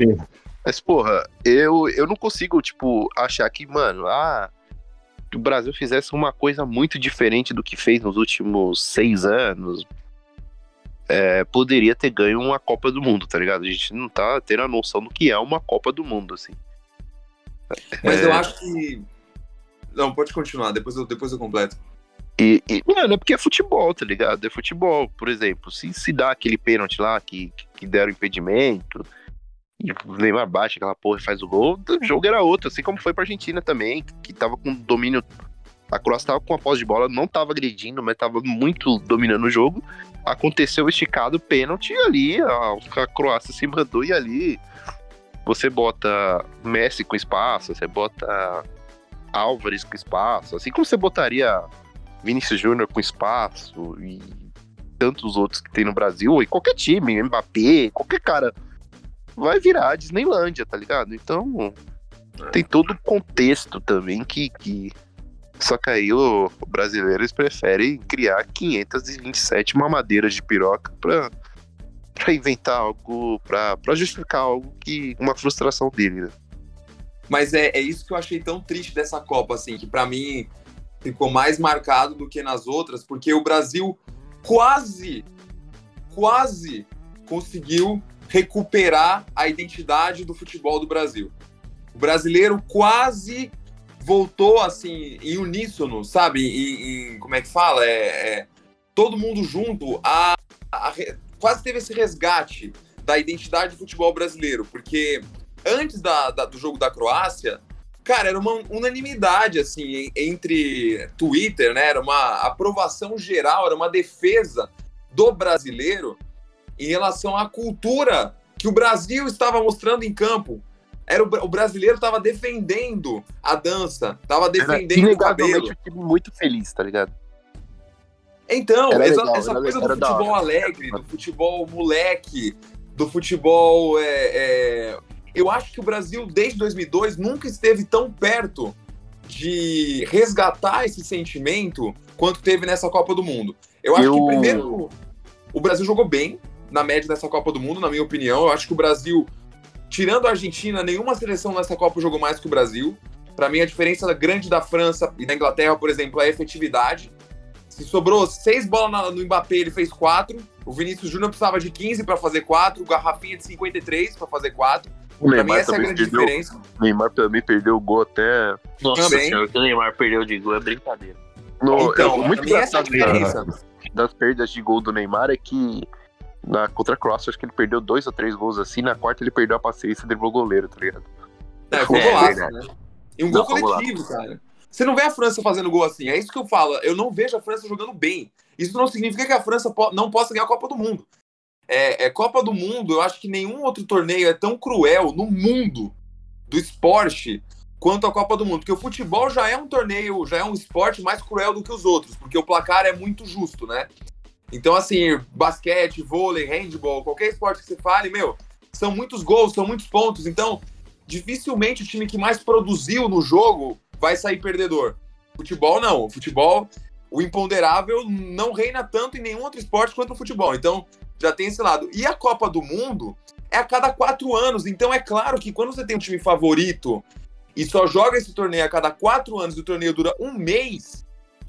Sim. Mas, porra, eu, eu não consigo, tipo, achar que, mano, ah, que o Brasil fizesse uma coisa muito diferente do que fez nos últimos seis anos. É, poderia ter ganho uma Copa do Mundo, tá ligado? A gente não tá tendo a noção do que é uma Copa do Mundo, assim. Mas É. eu acho que. Não, pode continuar, depois eu, depois eu completo. E, e, mano, é porque é futebol, tá ligado? É futebol, por exemplo. Se se dá aquele pênalti lá que, que deram impedimento, e o Neymar baixa aquela porra e faz o gol, o jogo era outro, assim como foi pra Argentina também, que tava com domínio. A Croácia tava com a posse de bola, não tava agredindo, mas tava muito dominando o jogo. Aconteceu o esticado, pênalti, ali a, a Croácia se mandou e ali você bota Messi com espaço, você bota Álvares com espaço, assim como você botaria Vinícius Júnior com espaço e tantos outros que tem no Brasil, e qualquer time, Mbappé, qualquer cara, vai virar a Disneylândia, tá ligado? Então, tem todo o contexto também que. que... Só que aí o, o brasileiros preferem criar 527 mamadeiras de piroca pra, pra inventar algo, pra, pra justificar algo que. uma frustração dele, né? Mas é, é isso que eu achei tão triste dessa Copa, assim, que pra mim ficou mais marcado do que nas outras, porque o Brasil quase, quase conseguiu recuperar a identidade do futebol do Brasil. O brasileiro quase voltou assim em uníssono, sabe? Em, em- como é que fala? É, é, todo mundo junto a, a re- quase teve esse resgate da identidade do futebol brasileiro, porque antes da- da- do jogo da Croácia, cara, era uma unanimidade, assim, entre Twitter, né? Era uma aprovação geral, era uma defesa do brasileiro em relação à cultura que o Brasil estava mostrando em campo. Era o, o brasileiro estava defendendo a dança, estava defendendo o cabelo. Um time muito feliz, tá ligado? Então, essa, legal, essa coisa do futebol alegre, do futebol moleque, do futebol. É, é... Eu acho que o Brasil, desde 2002, nunca esteve tão perto de resgatar esse sentimento quanto teve nessa Copa do Mundo. Eu acho eu... que, primeiro, o Brasil jogou bem na média dessa Copa do Mundo, na minha opinião. Eu acho que o Brasil, tirando a Argentina, nenhuma seleção nessa Copa jogou mais que o Brasil. Para mim, a diferença grande da França e da Inglaterra, por exemplo, é a efetividade. Se sobrou seis bolas no Mbappé, ele fez quatro. O Vinícius Júnior precisava de 15 para fazer quatro. O Garrafinha de 53 para fazer quatro. O pra Neymar mim, essa é a grande perdeu, diferença. O Neymar também perdeu o gol até. Nossa também. senhora, que o Neymar perdeu de gol é brincadeira. No, então, é muito essa diferença. das perdas de gol do Neymar é que na contra a Croácia, acho que ele perdeu dois ou três gols assim. Na quarta, ele perdeu a paciência e driblou o goleiro, tá ligado? É, foi um golaço, é, né? E um gol coletivo, cara. Você não vê a França fazendo gol assim. É isso que eu falo. Eu não vejo a França jogando bem. Isso não significa que a França não possa ganhar a Copa do Mundo. É, é, Copa do Mundo, eu acho que nenhum outro torneio é tão cruel no mundo do esporte quanto a Copa do Mundo. Porque o futebol já é um torneio, já é um esporte mais cruel do que os outros, porque o placar é muito justo, né? Então, assim, basquete, vôlei, handball, qualquer esporte que você fale, meu, são muitos gols, são muitos pontos. Então, dificilmente o time que mais produziu no jogo vai sair perdedor. Futebol não. Futebol, o imponderável não reina tanto em nenhum outro esporte quanto o futebol. Então, já tem esse lado. E a Copa do Mundo é a cada quatro anos. Então, é claro que quando você tem um time favorito e só joga esse torneio a cada quatro anos e o torneio dura um mês,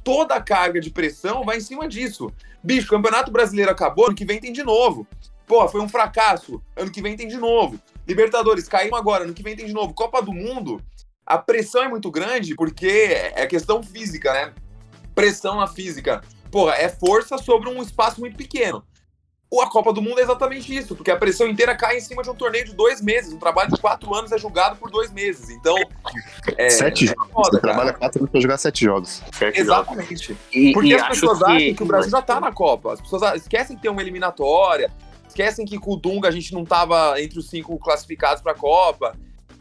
toda a carga de pressão vai em cima disso. Bicho, Campeonato Brasileiro acabou, ano que vem tem de novo. Pô, foi um fracasso, ano que vem tem de novo. Libertadores, caímos agora, ano que vem tem de novo. Copa do Mundo, a pressão é muito grande porque é questão física, né? Pressão na física. Porra, é força sobre um espaço muito pequeno. A Copa do Mundo é exatamente isso, porque a pressão inteira cai em cima de um torneio de dois meses. Um trabalho de quatro anos é julgado por dois meses. Então. É, sete é jogos. Foda, Você trabalha quatro anos pra jogar sete jogos. Sete exatamente. E, porque e as pessoas que... acham que o Brasil já tá na Copa. As pessoas esquecem que tem uma eliminatória, esquecem que com o Dunga a gente não tava entre os cinco classificados pra Copa.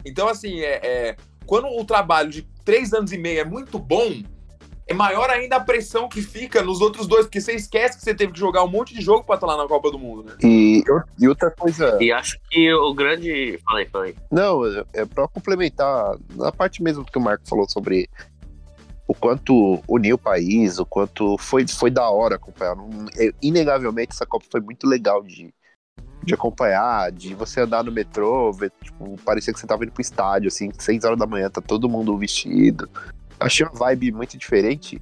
Então, assim, é, é quando o trabalho de três anos e meio é muito bom, é maior ainda a pressão que fica nos outros dois, porque você esquece que você teve que jogar um monte de jogo para estar lá na Copa do Mundo, né? E, e outra coisa. E acho que o grande. Falei, falei. Não, é para complementar, na parte mesmo que o Marco falou sobre o quanto uniu o país, o quanto foi, foi da hora acompanhar. É, inegavelmente, essa Copa foi muito legal de, de acompanhar, de você andar no metrô, ver, tipo, parecia que você tava indo pro estádio, assim, seis horas da manhã, tá todo mundo vestido. Achei uma vibe muito diferente.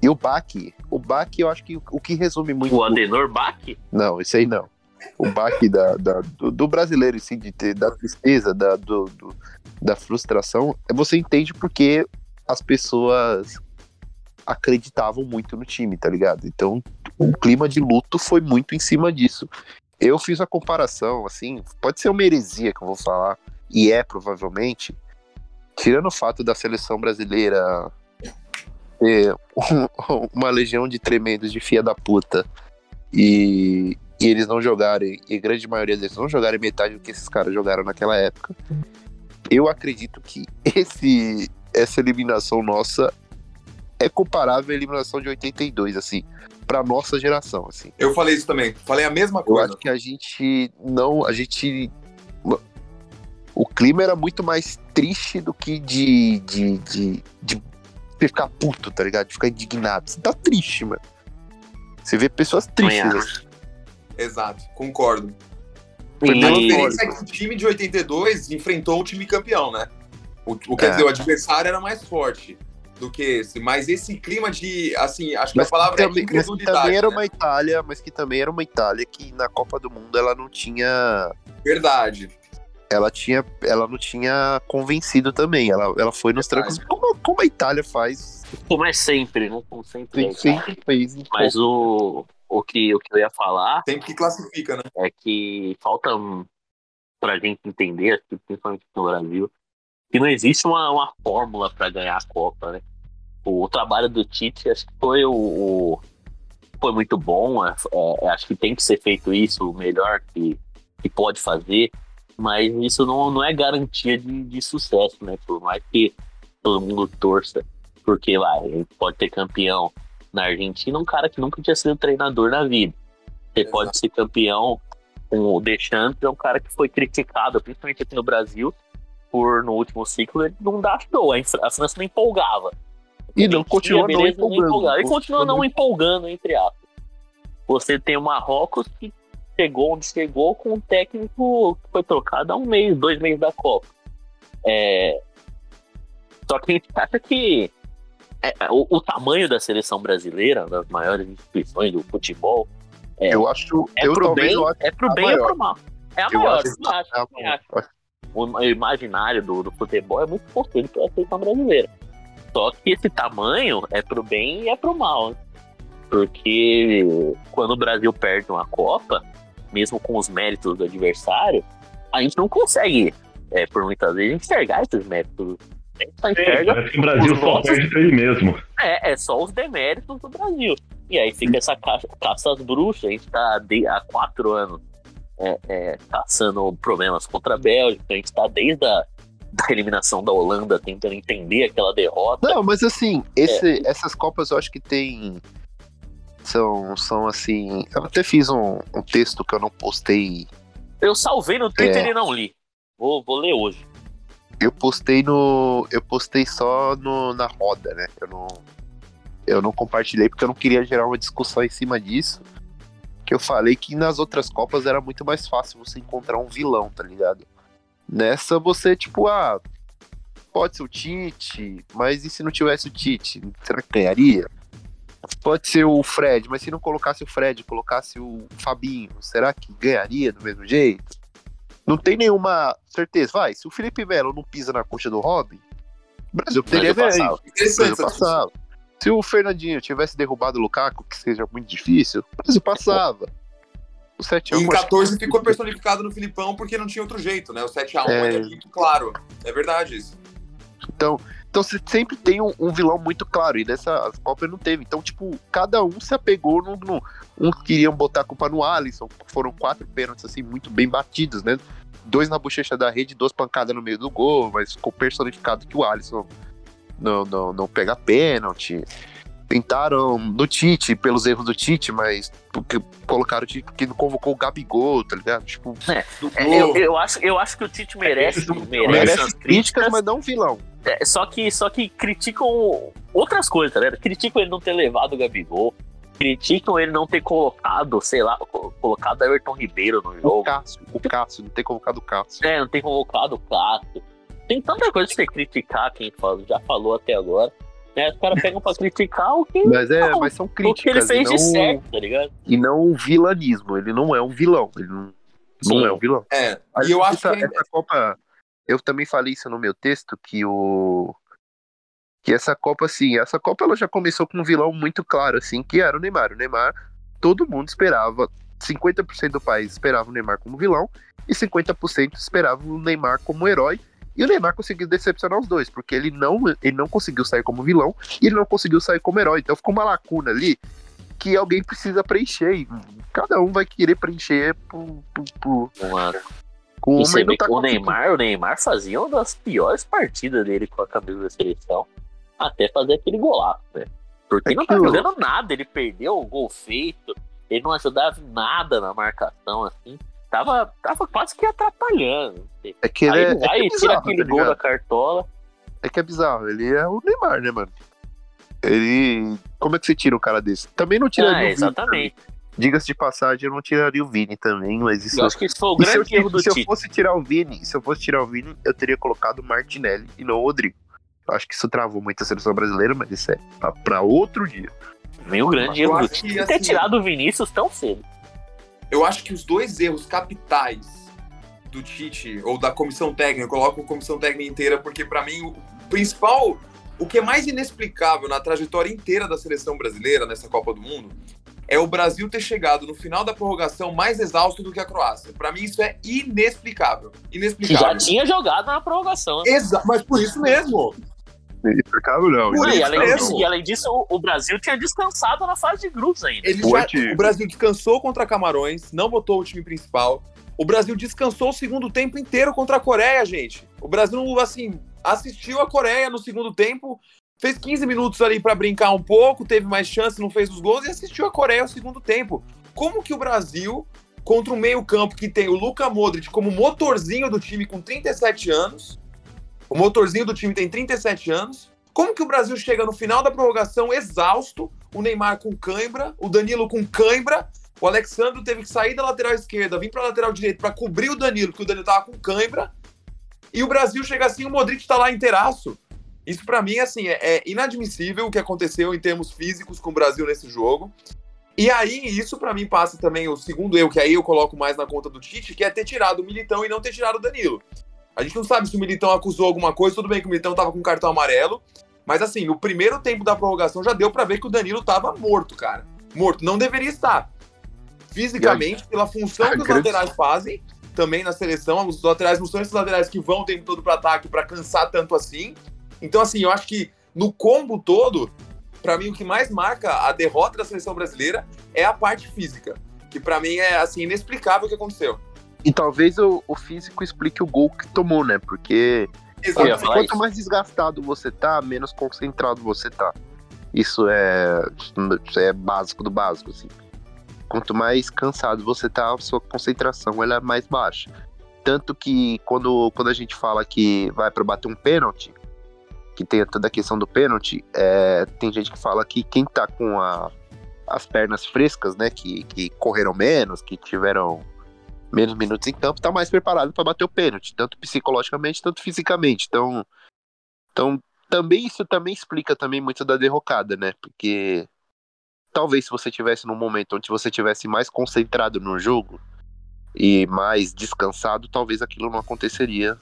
E o Bach, o Bach, eu acho que o, que resume muito. O Adenor Bach? Não, isso aí não. O Bach da, da do, do, brasileiro, assim, de ter, da tristeza, da, do, do, da frustração, é você entende porque as pessoas acreditavam muito no time, tá ligado? Então, o clima de luto foi muito em cima disso. Eu fiz a comparação, assim, pode ser uma heresia que eu vou falar, e é provavelmente, tirando o fato da seleção brasileira ter uma legião de tremendos de fia da puta e, e eles não jogarem, e a grande maioria deles não jogarem metade do que esses caras jogaram naquela época, eu acredito que esse, essa eliminação nossa é comparável à eliminação de 82, assim para nossa geração, assim. Eu falei isso também, falei a mesma coisa. Eu acho que a gente não, a gente o clima era muito mais triste do que de de, de, de ficar puto, tá ligado? De ficar indignado. Você tá triste, mano. Você vê pessoas tristes. Assim. Exato, concordo. Foi e... A diferença é que o time de 82 enfrentou o time campeão, né? O, o quer é. dizer, o adversário era mais forte do que esse, mas esse clima de, assim, acho que mas a palavra que também, é incredulidade. Mas que também era né? uma Itália, mas que também era uma Itália que na Copa do Mundo ela não tinha. Verdade. Ela tinha, ela não tinha convencido também. Ela, ela foi nos trancos, como, como a Itália faz. Como é sempre, né? Como sempre. Sim, é, sempre fez. Mas o, o, que, o que eu ia falar. Sempre que classifica, né? É que falta pra gente entender, principalmente no Brasil, que não existe uma, uma fórmula para ganhar a Copa, né? O, o, trabalho do Tite acho que foi o, o foi muito bom, é, é, acho que tem que ser feito isso o melhor que, que pode fazer, mas isso não, não é garantia de, de sucesso, né? Por mais que todo mundo torça, porque lá, ele pode ter campeão na Argentina, um cara que nunca tinha sido treinador na vida. Você Exato. pode ser campeão com o Deschamps, é um cara que foi criticado, principalmente aqui no Brasil, por no último ciclo ele não dá show. A França não empolgava. E não continua não empolgando. E continua não empolgando, entre aspas. Você tem o Marrocos que chegou onde chegou com um técnico que foi trocado há um mês, dois meses da Copa. É... Só que a gente acha que é, o, o, tamanho da seleção brasileira, das maiores instituições do futebol, é, eu acho, é eu pro bem, é pro bem e é pro mal. É a eu maior, acho, eu acho, eu acho o imaginário do, do futebol é muito importante para a seleção brasileira. Só que esse tamanho é pro bem e é pro mal. Porque quando o Brasil perde uma Copa, mesmo com os méritos do adversário, a gente não consegue, é, por muitas vezes, enxergar esses méritos. A gente só enxerga. Que o Brasil só nossos... perde pra ele mesmo. É, é só os deméritos do Brasil. E aí fica essa caça, caça às bruxas. A gente tá de, há quatro anos é, é, caçando problemas contra a Bélgica. A gente está desde a da eliminação da Holanda tentando entender aquela derrota. Não, mas assim, esse, é. essas Copas eu acho que tem. São, são assim. Eu até fiz um, um texto que eu não postei. Eu salvei no Twitter é. e não li. Vou, vou ler hoje. Eu postei no. Eu postei só no, na roda, né? Eu não. Eu não compartilhei porque eu não queria gerar uma discussão em cima disso que eu falei que nas outras Copas era muito mais fácil você encontrar um vilão, tá ligado? Nessa você, tipo, ah, pode ser o Tite, mas e se não tivesse o Tite? Será que ganharia? Pode ser o Fred, mas se não colocasse o Fred, colocasse o Fabinho, será que ganharia do mesmo jeito? Não tem nenhuma certeza. Vai, se o Felipe Melo não pisa na coxa do Robin, o Brasil teria ganho. O Brasil passava. Se o Fernandinho tivesse derrubado o Lukaku, que seja muito difícil, o Brasil passava. O 7x1. Em 14 que... ficou personificado no Filipão porque não tinha outro jeito, né? O 7x1 é... é muito claro. É verdade isso. Então, então você sempre tem um, um, vilão muito claro, e nessa Copa não teve. Então, tipo, cada um se apegou no. no um queriam botar a culpa no Alisson, foram quatro pênaltis, assim, muito bem batidos, né? Dois na bochecha da rede, duas pancadas no meio do gol, mas ficou personificado que o Alisson não, não, não pega pênalti. Tentaram no Tite, pelos erros do Tite, mas porque colocaram o Tite porque não convocou o Gabigol, tá ligado? Tipo, é, é, eu, eu, acho, eu acho que o Tite merece, merece, merece críticas, críticas, mas não vilão. É, só, que, só que criticam outras coisas, tá ligado? Criticam ele não ter levado o Gabigol, criticam ele não ter colocado, sei lá, colocado Everton Ribeiro no jogo. O Cássio, o Cássio, não ter colocado o Cássio. É, não ter convocado o Cássio. Tem tanta coisa pra você criticar, quem fala, já falou até agora. Né? Os caras pegam pra criticar o que. Mas, é, não, mas são críticas. O que ele fez não, de certo, tá ligado? E não um vilanismo. Ele não é um vilão. Ele não, não é um vilão. É, e eu acho essa, que. Essa Copa. Eu também falei isso no meu texto, que o. Que essa Copa, assim, essa Copa ela já começou com um vilão muito claro, assim, que era o Neymar. O Neymar, todo mundo esperava, 50% do país esperava o Neymar como vilão e 50% esperava o Neymar como herói. E o Neymar conseguiu decepcionar os dois, porque ele não, ele não conseguiu sair como vilão e ele não conseguiu sair como herói. Então ficou uma lacuna ali que alguém precisa preencher. Cada um vai querer preencher por, por, por... Com e tá o Neymar, o Neymar fazia uma das piores partidas dele com a camisa da seleção. Até fazer aquele golaço, né? Porque é não tá jogando nada, ele perdeu o gol feito, ele não ajudava nada na marcação, assim tava, tava quase que atrapalhando. É que ele Aí é, vai é e tira aquele tá gol da cartola. É que é bizarro, ele é o Neymar, né, mano? Ele. Como é que você tira um cara desse? Também não tiraria ah, o exatamente. Diga-se de passagem, eu não tiraria o Vini também, mas isso. Eu acho que isso foi o grande erro do Se eu fosse tirar o Vini, se eu fosse tirar o Vini, eu teria colocado o Martinelli e não o Rodrigo. Eu acho que isso travou muito a seleção brasileira, mas isso é pra, pra outro dia. Vem o grande erro do Tite. Assim, ter tirado o Vinícius tão cedo eu acho que os dois erros capitais do Tite, ou da comissão técnica, eu coloco a comissão técnica inteira, porque para mim o principal, o que é mais inexplicável na trajetória inteira da seleção brasileira nessa Copa do Mundo, é o Brasil ter chegado no final da prorrogação mais exausto do que a Croácia. Para mim, isso é inexplicável. Inexplicável. Já tinha jogado na prorrogação. Né? Exato, mas por isso mesmo. Inexplicável não. Por e, além disso, e além disso, o, o, Brasil tinha descansado na fase de grupos ainda. Ele já, o Brasil descansou contra Camarões, não botou o time principal. O Brasil descansou o segundo tempo inteiro contra a Coreia, gente. O Brasil, assim, assistiu a Coreia no segundo tempo, fez 15 minutos ali para brincar um pouco, teve mais chance, não fez os gols e assistiu a Coreia no segundo tempo. Como que o Brasil, contra um meio-campo que tem o Luka Modric como motorzinho do time com 37 anos, o motorzinho do time tem 37 anos, como que o Brasil chega no final da prorrogação exausto, o Neymar com cãibra, o Danilo com cãibra, o Alexandre teve que sair da lateral esquerda, vir para a lateral direita para cobrir o Danilo, porque o Danilo tava com cãibra, e o Brasil chega assim, o Modric tá lá inteiraço. Isso para mim assim é, é, inadmissível o que aconteceu em termos físicos com o Brasil nesse jogo. E aí isso para mim passa também o segundo eu que aí eu coloco mais na conta do Tite, que é ter tirado o Militão e não ter tirado o Danilo. A gente não sabe se o Militão acusou alguma coisa, tudo bem que o Militão tava com cartão amarelo, mas assim, no primeiro tempo da prorrogação já deu para ver que o Danilo tava morto, cara. Morto, não deveria estar. Fisicamente, pela função que os laterais fazem, também na seleção, os laterais não são esses laterais que vão o tempo todo para ataque para cansar tanto assim. Então, assim, eu acho que no combo todo, para mim o que mais marca a derrota da seleção brasileira é a parte física, que para mim é assim inexplicável o que aconteceu. E talvez o, o físico explique o gol que tomou, né? Porque quanto, quanto mais desgastado você tá, menos concentrado você tá. Isso é, isso é básico do básico, assim. Quanto mais cansado você tá, a sua concentração ela é mais baixa. Tanto que quando, quando a gente fala que vai para bater um pênalti, que tem toda a questão do pênalti, é, tem gente que fala que quem tá com a, as pernas frescas, né, que, que correram menos, que tiveram menos minutos em campo, tá mais preparado para bater o pênalti, tanto psicologicamente, tanto fisicamente. Então, então também isso também explica também muito da derrocada, né? Porque talvez se você tivesse num momento onde você tivesse mais concentrado no jogo e mais descansado, talvez aquilo não aconteceria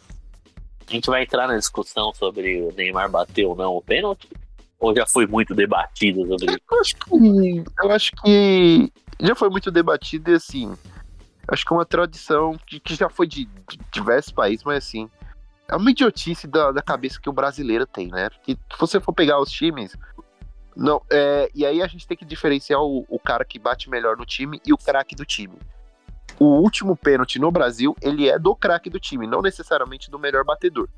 a gente vai entrar na discussão sobre o Neymar bater ou não o pênalti? Ou já foi muito debatido sobre isso? Eu acho que, eu acho que já foi muito debatido e assim. Acho que é uma tradição que, que já foi de, de, diversos países, mas assim. É uma idiotice da, da cabeça que o brasileiro tem, né? Porque se você for pegar os times. Não, é, e aí a gente tem que diferenciar o, o cara que bate melhor no time e o craque do time o último pênalti no Brasil, ele é do craque do time, não necessariamente do melhor batedor.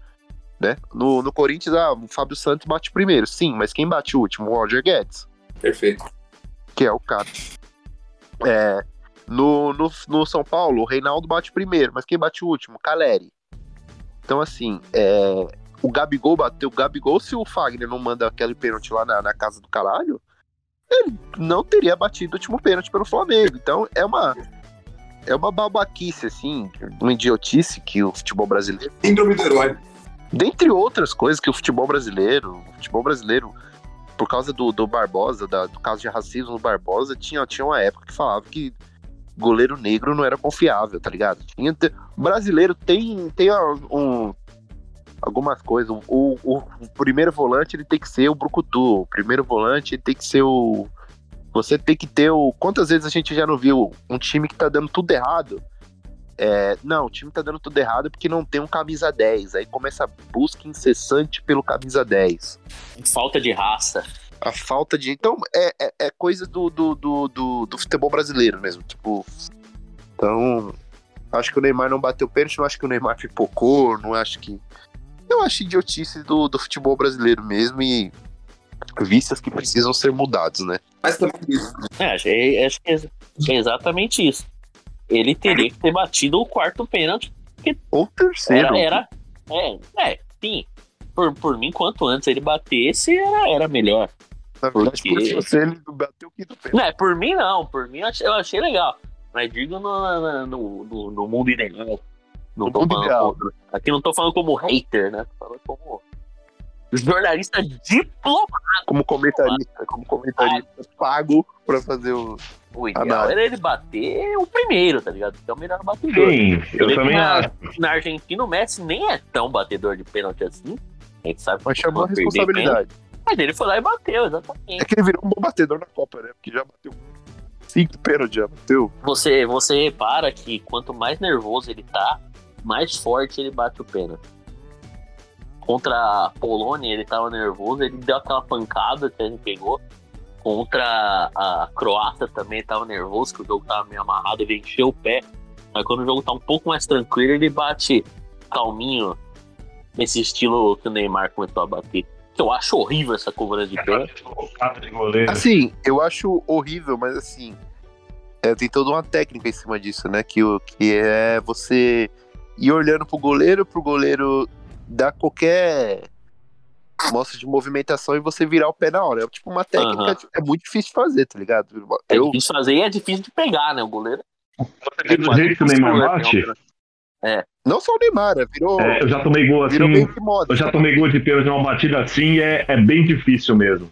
Né? No, no Corinthians, ah, o Fábio Santos bate primeiro, sim, mas quem bate o último? O Roger Guedes. Perfeito. Que é o cara. É, no, no, no São Paulo, o Reinaldo bate primeiro, mas quem bate o último? Caleri. Então, assim, é, o Gabigol bateu. O Gabigol, se o Fagner não manda aquele pênalti lá na, na casa do caralho, ele não teria batido o último pênalti pelo Flamengo. Então, é uma é uma babaquice, assim, uma idiotice que o futebol brasileiro. Síndrome do herói. Dentre outras coisas que o futebol brasileiro, o futebol brasileiro, por causa do, do Barbosa, da, do caso de racismo do Barbosa, tinha, tinha uma época que falava que goleiro negro não era confiável, tá ligado? Tinha, o brasileiro tem, tem um, algumas coisas. O, o, o, primeiro volante ele tem que ser o Brucutu, o primeiro volante ele tem que ser o, você tem que ter o. Quantas vezes a gente já não viu um time que tá dando tudo errado? É, não, o time tá dando tudo errado porque não tem um camisa 10. Aí começa a busca incessante pelo camisa 10. Falta de raça. A falta de. Então, é, é, é coisa do, do, do, do, do futebol brasileiro mesmo. Tipo. Então. Acho que o Neymar não bateu pênalti, não acho que o Neymar pipocou, não acho que. Eu acho idiotice do, do futebol brasileiro mesmo e vícios que precisam ser mudados, né? Mas também isso. É, acho, é, acho que é exatamente isso. Ele teria que ter batido o quarto pênalti. Ou terceiro. Era, era é, é, sim. Por, por mim, quanto antes ele batesse, era, era melhor. Na verdade, porque... por você, ele bateu o quinto pênalti. Não, é, por mim não. Por mim eu achei, eu achei legal. Mas digo no, no, no, no mundo ideal. Não no mundo ideal. Aqui não tô falando como hater, né? Tô falando como jornalista diplomado. Como comentarista, como comentarista ah. pago pra fazer o. O ideal era ele bater o primeiro, tá ligado? Então, melhor batedor. Sim, eu, também na, acho. Na Argentina, o Messi nem é tão batedor de pênalti assim. A gente sabe Mas chamou a responsabilidade. Mas ele foi lá e bateu, exatamente. É que ele virou um bom batedor na Copa, né? Porque já bateu. Cinco pênaltis já bateu. Você, você repara que quanto mais nervoso ele tá, mais forte ele bate o pênalti. Contra a Polônia, ele tava nervoso, ele deu aquela pancada que a gente pegou. Contra a Croácia também tava nervoso, que o jogo tava meio amarrado, ele encheu o pé. Mas quando o jogo tá um pouco mais tranquilo, ele bate calminho, nesse estilo que o Neymar começou a bater. Eu acho horrível essa cobrança de pênalti. Assim, eu acho horrível, mas assim, é, tem toda uma técnica em cima disso, né? Que, que é você ir olhando pro goleiro, pro goleiro dar qualquer mostra de movimentação e você virar o pé na hora. É tipo uma técnica, uhum. é muito difícil de fazer, tá ligado? É eu... difícil de fazer e é difícil de pegar, né? O goleiro. É do jeito que o Neymar bate, é. Não só o Neymar, né? virou. É, eu já tomei gol assim. eu já tomei gol de pênalti numa batida assim e é, é bem difícil mesmo.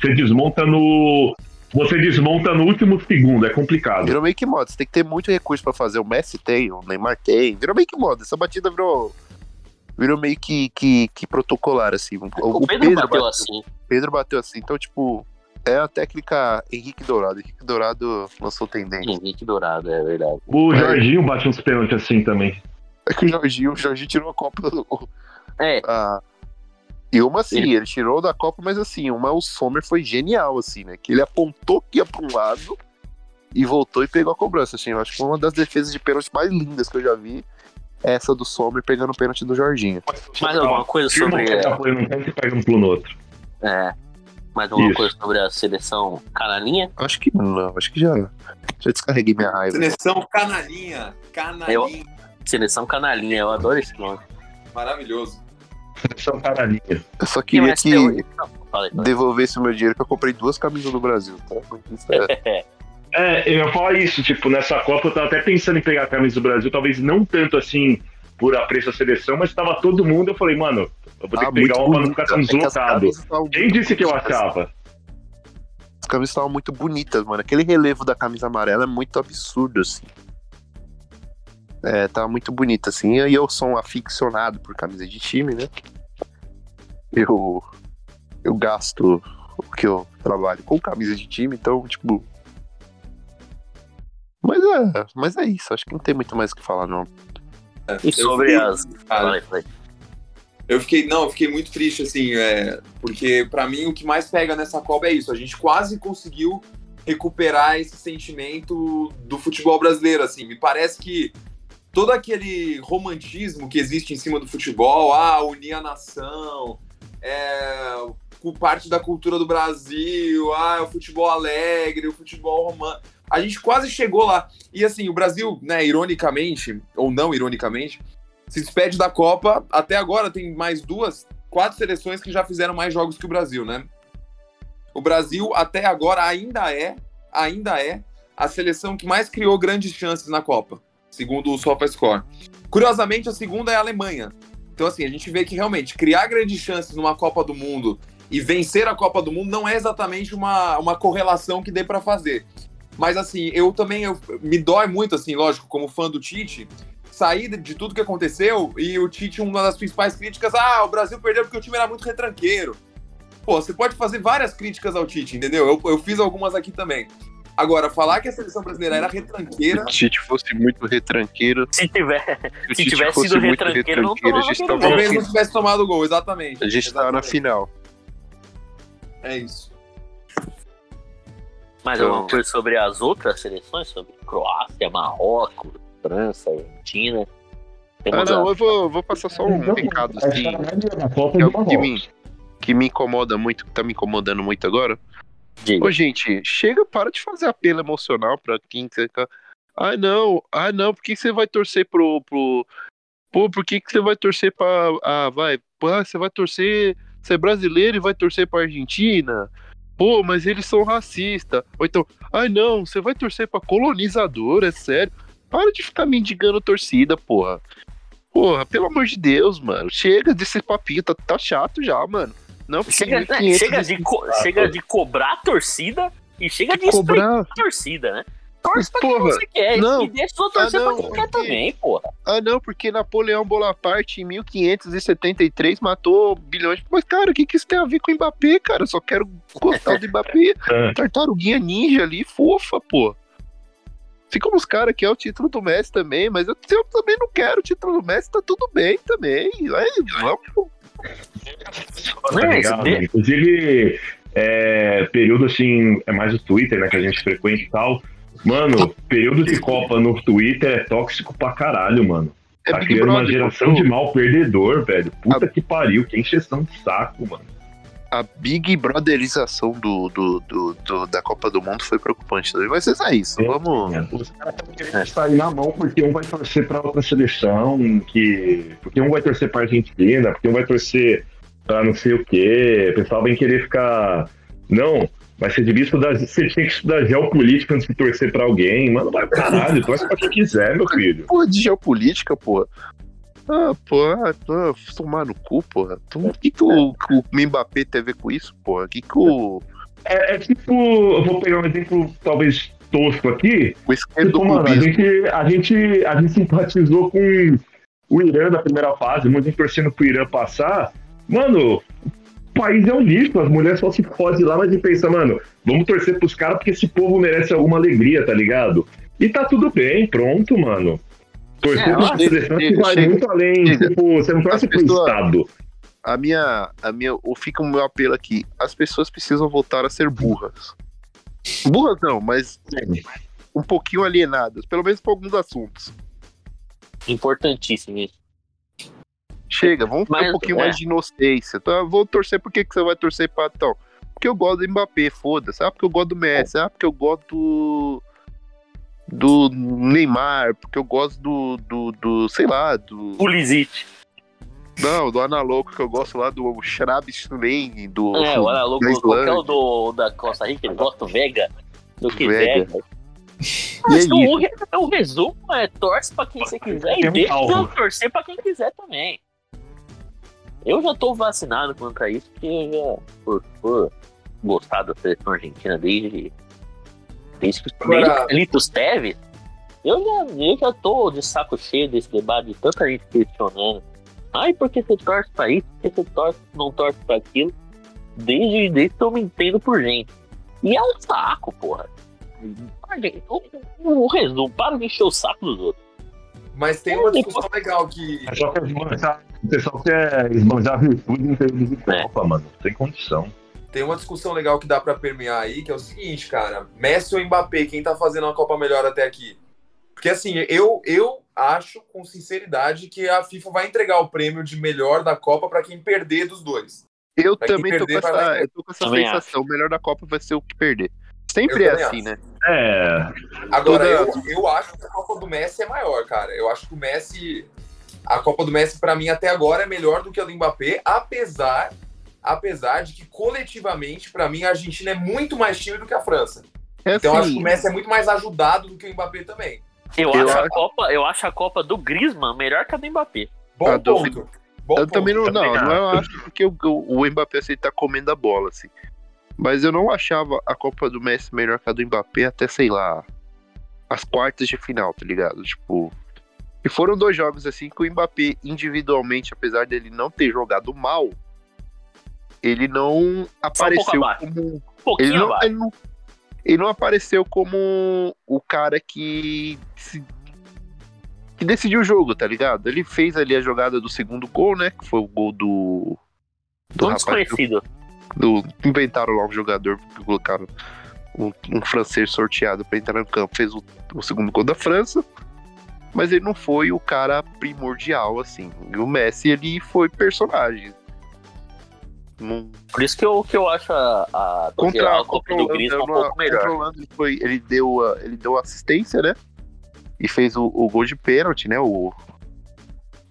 Você desmonta no. Você desmonta no último segundo, é complicado. Virou meio que moda, você tem que ter muito recurso para fazer. O Messi tem, o Neymar tem. Virou meio que moda. Essa batida virou. Virou meio que, que, que protocolar, assim. O, o, Pedro, Pedro, bateu, bateu assim. Pedro bateu assim. Então, tipo, é a técnica Henrique Dourado. Henrique Dourado lançou tendência. Henrique Dourado, é verdade. O Jorginho é. bate uns pênaltis assim também. É que o Jorginho, o Jorginho tirou a Copa do. É. Ah, e uma assim, ele... ele... tirou da Copa, mas assim, uma o Sommer foi genial, assim, né? Que ele apontou que ia pra um lado e voltou e pegou a cobrança, assim. Eu acho que foi uma das defesas de pênalti mais lindas que eu já vi. Essa do Sommer pegando o pênalti do Jorginho. Mais alguma coisa sobre. Outro. É. Mais alguma Isso. coisa sobre a seleção canalinha? Acho que não, acho que já. Já descarreguei minha raiva. Seleção canalinha. Canalinha. Eu, seleção canalinha, eu adoro esse nome. Maravilhoso. Seleção canalinha. Eu só queria que devolvesse o meu dinheiro que eu comprei duas camisas do Brasil, tá? É. é, eu ia falar isso, tipo, nessa Copa eu tava até pensando em pegar a camisa do Brasil, talvez não tanto assim por apreço à seleção, mas tava todo mundo, eu falei, mano, eu vou ter ah, que pegar uma pra não ficar tão deslocado. Quem disse que eu achava? As camisas estavam muito bonitas, mano. Aquele relevo da camisa amarela é muito absurdo, assim. É, tava muito bonito, assim. E eu sou um aficionado por camisa de time, né? Eu, eu gasto o que eu trabalho com camisa de time, então, tipo. Mas é, mas é isso. Acho que não tem muito mais o que falar, não. E sobre as. Vai, vai. Eu fiquei, não, eu fiquei muito triste, assim, é, porque para mim o que mais pega nessa Copa é isso. A gente quase conseguiu recuperar esse sentimento do futebol brasileiro, assim. Me parece que todo aquele romantismo que existe em cima do futebol, ah, unir a nação, é, parte da cultura do Brasil, ah, o futebol alegre, o futebol romântico. A gente quase chegou lá. E assim, o Brasil, né, ironicamente, ou não ironicamente, se despede da Copa. Até agora tem mais duas, quatro seleções que já fizeram mais jogos que o Brasil, né? O Brasil até agora ainda é, ainda é a seleção que mais criou grandes chances na Copa, segundo o SofaScore. Curiosamente, a segunda é a Alemanha. Então, assim, a gente vê que realmente criar grandes chances numa Copa do Mundo e vencer a Copa do Mundo não é exatamente uma, uma correlação que dê para fazer. Mas, assim, eu também eu, me dói muito, assim, lógico, como fã do Tite, sair de tudo que aconteceu e o Tite, uma das principais críticas, ah, o Brasil perdeu porque o time era muito retranqueiro. Pô, você pode fazer várias críticas ao Tite, entendeu? Eu, eu fiz algumas aqui também. Agora, falar que a seleção brasileira era retranqueira. Se o Tite fosse muito retranqueiro. Se, tiver, se, tivesse sido retranqueiro, não tomava Talvez não tivesse tomado gol, exatamente. A gente estava na final. É isso. Mais então, alguma coisa sobre as outras seleções? Sobre Croácia, Marrocos, França, Argentina. ah, não, a... eu vou, vou passar só um recado assim. Que, é que, me, que me incomoda muito, que tá me incomodando muito agora. Diga. Ô, gente, chega, para de fazer apelo emocional pra quem você tá. Ah, não, ah, não, por que você vai torcer pro. pro... Pô, por que, que você vai torcer pra. Ah, vai. Pô, você vai torcer. Você é brasileiro e vai torcer pra Argentina? Pô, mas eles são racistas. Ou então, ai ah, não, você vai torcer pra colonizador, é sério. Para de ficar mendigando torcida, porra. Porra, pelo amor de Deus, mano. Chega desse papinho, tá, tá chato já, mano. Não, chega, né, chega, de, co chega de cobrar a torcida e chega de, de cobrar a torcida, né? Torce pra quem Porra, você quer. não. E deixa eu torcer Ah, não, pra quem quer porque- também, porra. Ah, não, porque Napoleão Bonaparte em 1573 matou bilhões. Mas, cara, o que, que isso tem a ver com o Mbappé, cara? Eu só quero gostar do Mbappé. É. Tartaruguinha ninja ali, fofa, pô. Assim como os caras que é o título do Messi também, mas eu, eu também não quero o título do Messi, tá tudo bem também. Aí, vamos. Tá É, Inclusive, é, período assim, é mais o Twitter, né, que a gente frequenta e tal. Mano, período de Copa no Twitter é tóxico pra caralho, mano. É Tá criando uma geração de mal perdedor, velho. Puta que pariu, que encheção de saco, mano. A Big Brotherização do, do, do- do- da Copa do Mundo foi preocupante também. Mas é isso, É. vamos. Os caras estão querendo sair na mão porque um vai torcer pra outra seleção, que... porque um vai torcer pra Argentina, porque um vai torcer pra não sei o quê. O pessoal vem querer ficar. Não, mas você devia estudar. Você tinha que estudar geopolítica antes de torcer pra alguém. Mano, vai caralho, torce pra quem quiser, meu filho. Porra de geopolítica, porra. Ah, porra, ah, tomar no cu, porra. O que, que o, que o Mbappé tem a ver com isso, porra? O que, que o, É, é tipo, eu vou pegar um exemplo talvez tosco aqui. o esquerdo do Tipo, mano, a gente, a, gente, a gente simpatizou com o Irã na primeira fase, muita gente torcendo pro Irã passar. Mano, país é um lixo, as mulheres só se fodem lá, mas a gente pensa, mano, vamos torcer pros caras porque esse povo merece alguma alegria, tá ligado? E tá tudo bem, pronto, mano. Torcer É, pra seleção que vai chega. muito além. Chega. Tipo, você não torce pro Estado. A minha, a minha, o fica o meu apelo aqui. As pessoas precisam voltar a ser burras. Burras não, mas um pouquinho alienadas, pelo menos para alguns assuntos. Importantíssimo isso. Chega, vamos ter um pouquinho é. mais de inocência. Então, eu vou torcer, por que, que você vai torcer pra então? Porque eu gosto do Mbappé, foda-se. Ah, porque eu gosto do Messi. Ah, porque eu gosto do. Do Neymar, porque eu gosto do. do, do sei lá, do. Pulisic. Não, do Analoco, que eu gosto lá do Shrab Stunen, do. É, olha louco, da qualquer o do, da Costa Rica, ele gosta do Vega. Do que Vega. Vega. E é o, o resumo é torce pra quem você quiser e um deixa torcer pra quem quiser também. Eu já tô vacinado contra isso, porque eu já, por, por gostar da seleção argentina desde, desde que Agora- desde que Litos Teves, eu já, eu já tô de saco cheio desse debate de tanta gente questionando. Ai, por que você torce pra isso? Por que você torce, não torce pra aquilo? Desde, desde que eu me entendo por gente. E é um saco, porra. O, o resumo, para de encher o saco dos outros. Mas tem uma discussão legal que. É só que esbanjar- o pessoal quer esbanjar virtude em termos de É. Copa, mano. Sem condição. Tem uma discussão legal que dá pra permear aí, que é o seguinte, cara. Messi ou Mbappé, quem tá fazendo uma Copa melhor até aqui? Porque assim, eu, eu acho com sinceridade que a FIFA vai entregar o prêmio de melhor da Copa pra quem perder dos dois. Eu Pra também tô com essa, eu tô com essa Também sensação. O melhor da Copa vai ser o que perder. Sempre é assim, acho. né? É, Agora, eu, eu acho que a Copa do Messi é maior, cara. Eu acho que o Messi. A Copa do Messi, pra mim, até agora, é melhor do que a do Mbappé, apesar, apesar de que, coletivamente, pra mim, a Argentina é muito mais time do que a França. É Então, eu acho que o Messi é muito mais ajudado do que o Mbappé também. Eu, Eu acho, a Copa, eu acho a Copa do Griezmann melhor que a do Mbappé. Bom A do- ponto. Bom eu ponto. também não, não, acho. não eu acho porque o, o, o Mbappé assim, tá comendo a bola, assim. Mas eu não achava a Copa do Messi melhor que a do Mbappé até, sei lá, as quartas de final, tá ligado? Tipo. E foram dois jogos assim que o Mbappé, individualmente, apesar dele não ter jogado mal, ele não apareceu abaixo. como. Um Ele não, ele, não, ele não apareceu como o cara que, se- que decidiu o jogo, tá ligado? Ele fez ali a jogada do segundo gol, né? Que foi o gol do. Do Um rapaz. desconhecido. Do, inventaram lá um jogador, colocaram um, um francês sorteado pra entrar no campo, fez o, o segundo gol da França. Mas ele não foi o cara primordial, assim. E o Messi, ele foi personagem. Não, Por isso que eu, que eu acho a, a, do contra a Copa do Griezmann um pouco melhor. ele, foi, ele deu a, ele deu assistência, né? E fez o, o gol de pênalti, né? O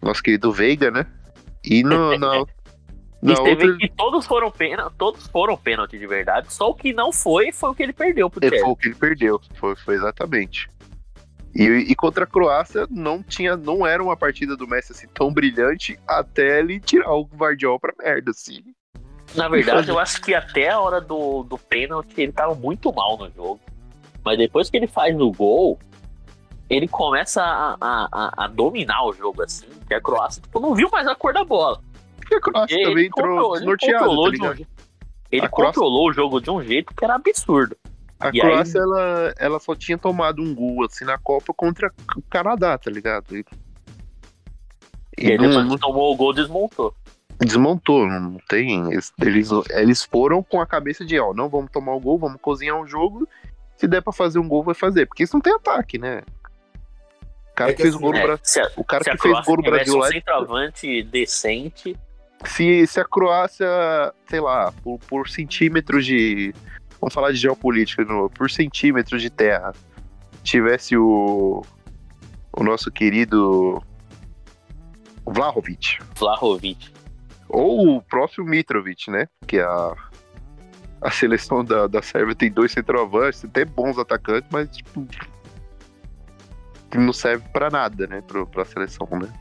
nosso querido Veiga, né? E no, na, E na você outra vê que todos foram pênalti, todos foram pênalti de verdade, só o que não foi foi o que ele perdeu pro ele Chelsea. foi o que ele perdeu, foi, foi exatamente. E, e contra a Croácia não tinha, não era uma partida do Messi assim tão brilhante até ele tirar o Guardiol pra merda, assim. Na verdade, eu acho que até a hora do, do pênalti ele tava muito mal no jogo. Mas depois que ele faz o gol, ele começa a, a, a, dominar o jogo, assim, que a Croácia tipo, não viu mais a cor da bola. E a Croácia ele também entrou desnorteada, tá um, Ele controlou o jogo de um jeito que era absurdo. A e Croácia, aí... ela, ela só tinha tomado um gol, assim, na Copa contra o Canadá, tá ligado? E, e, e depois não, tomou o gol, desmontou. Desmontou, não tem. Eles, eles foram com a cabeça de, ó, não vamos tomar o gol, vamos cozinhar um jogo. Se der pra fazer um gol, vai fazer. Porque isso não tem ataque, né? O cara é que, que fez assim, o gol no é, Brasil. O cara que fez o gol no Brasil lá. Um centroavante decente. Se, se a Croácia, sei lá, por, por centímetros de. Vamos falar de geopolítica novo. Por centímetros de terra, tivesse o. O nosso querido. Vlahovic. Vlahovic. Ou o próprio Mitrovic, né? Que a, a seleção da, da Sérvia tem dois centroavantes, até bons atacantes, mas tipo, não serve para nada, né? Pro, pra seleção, né?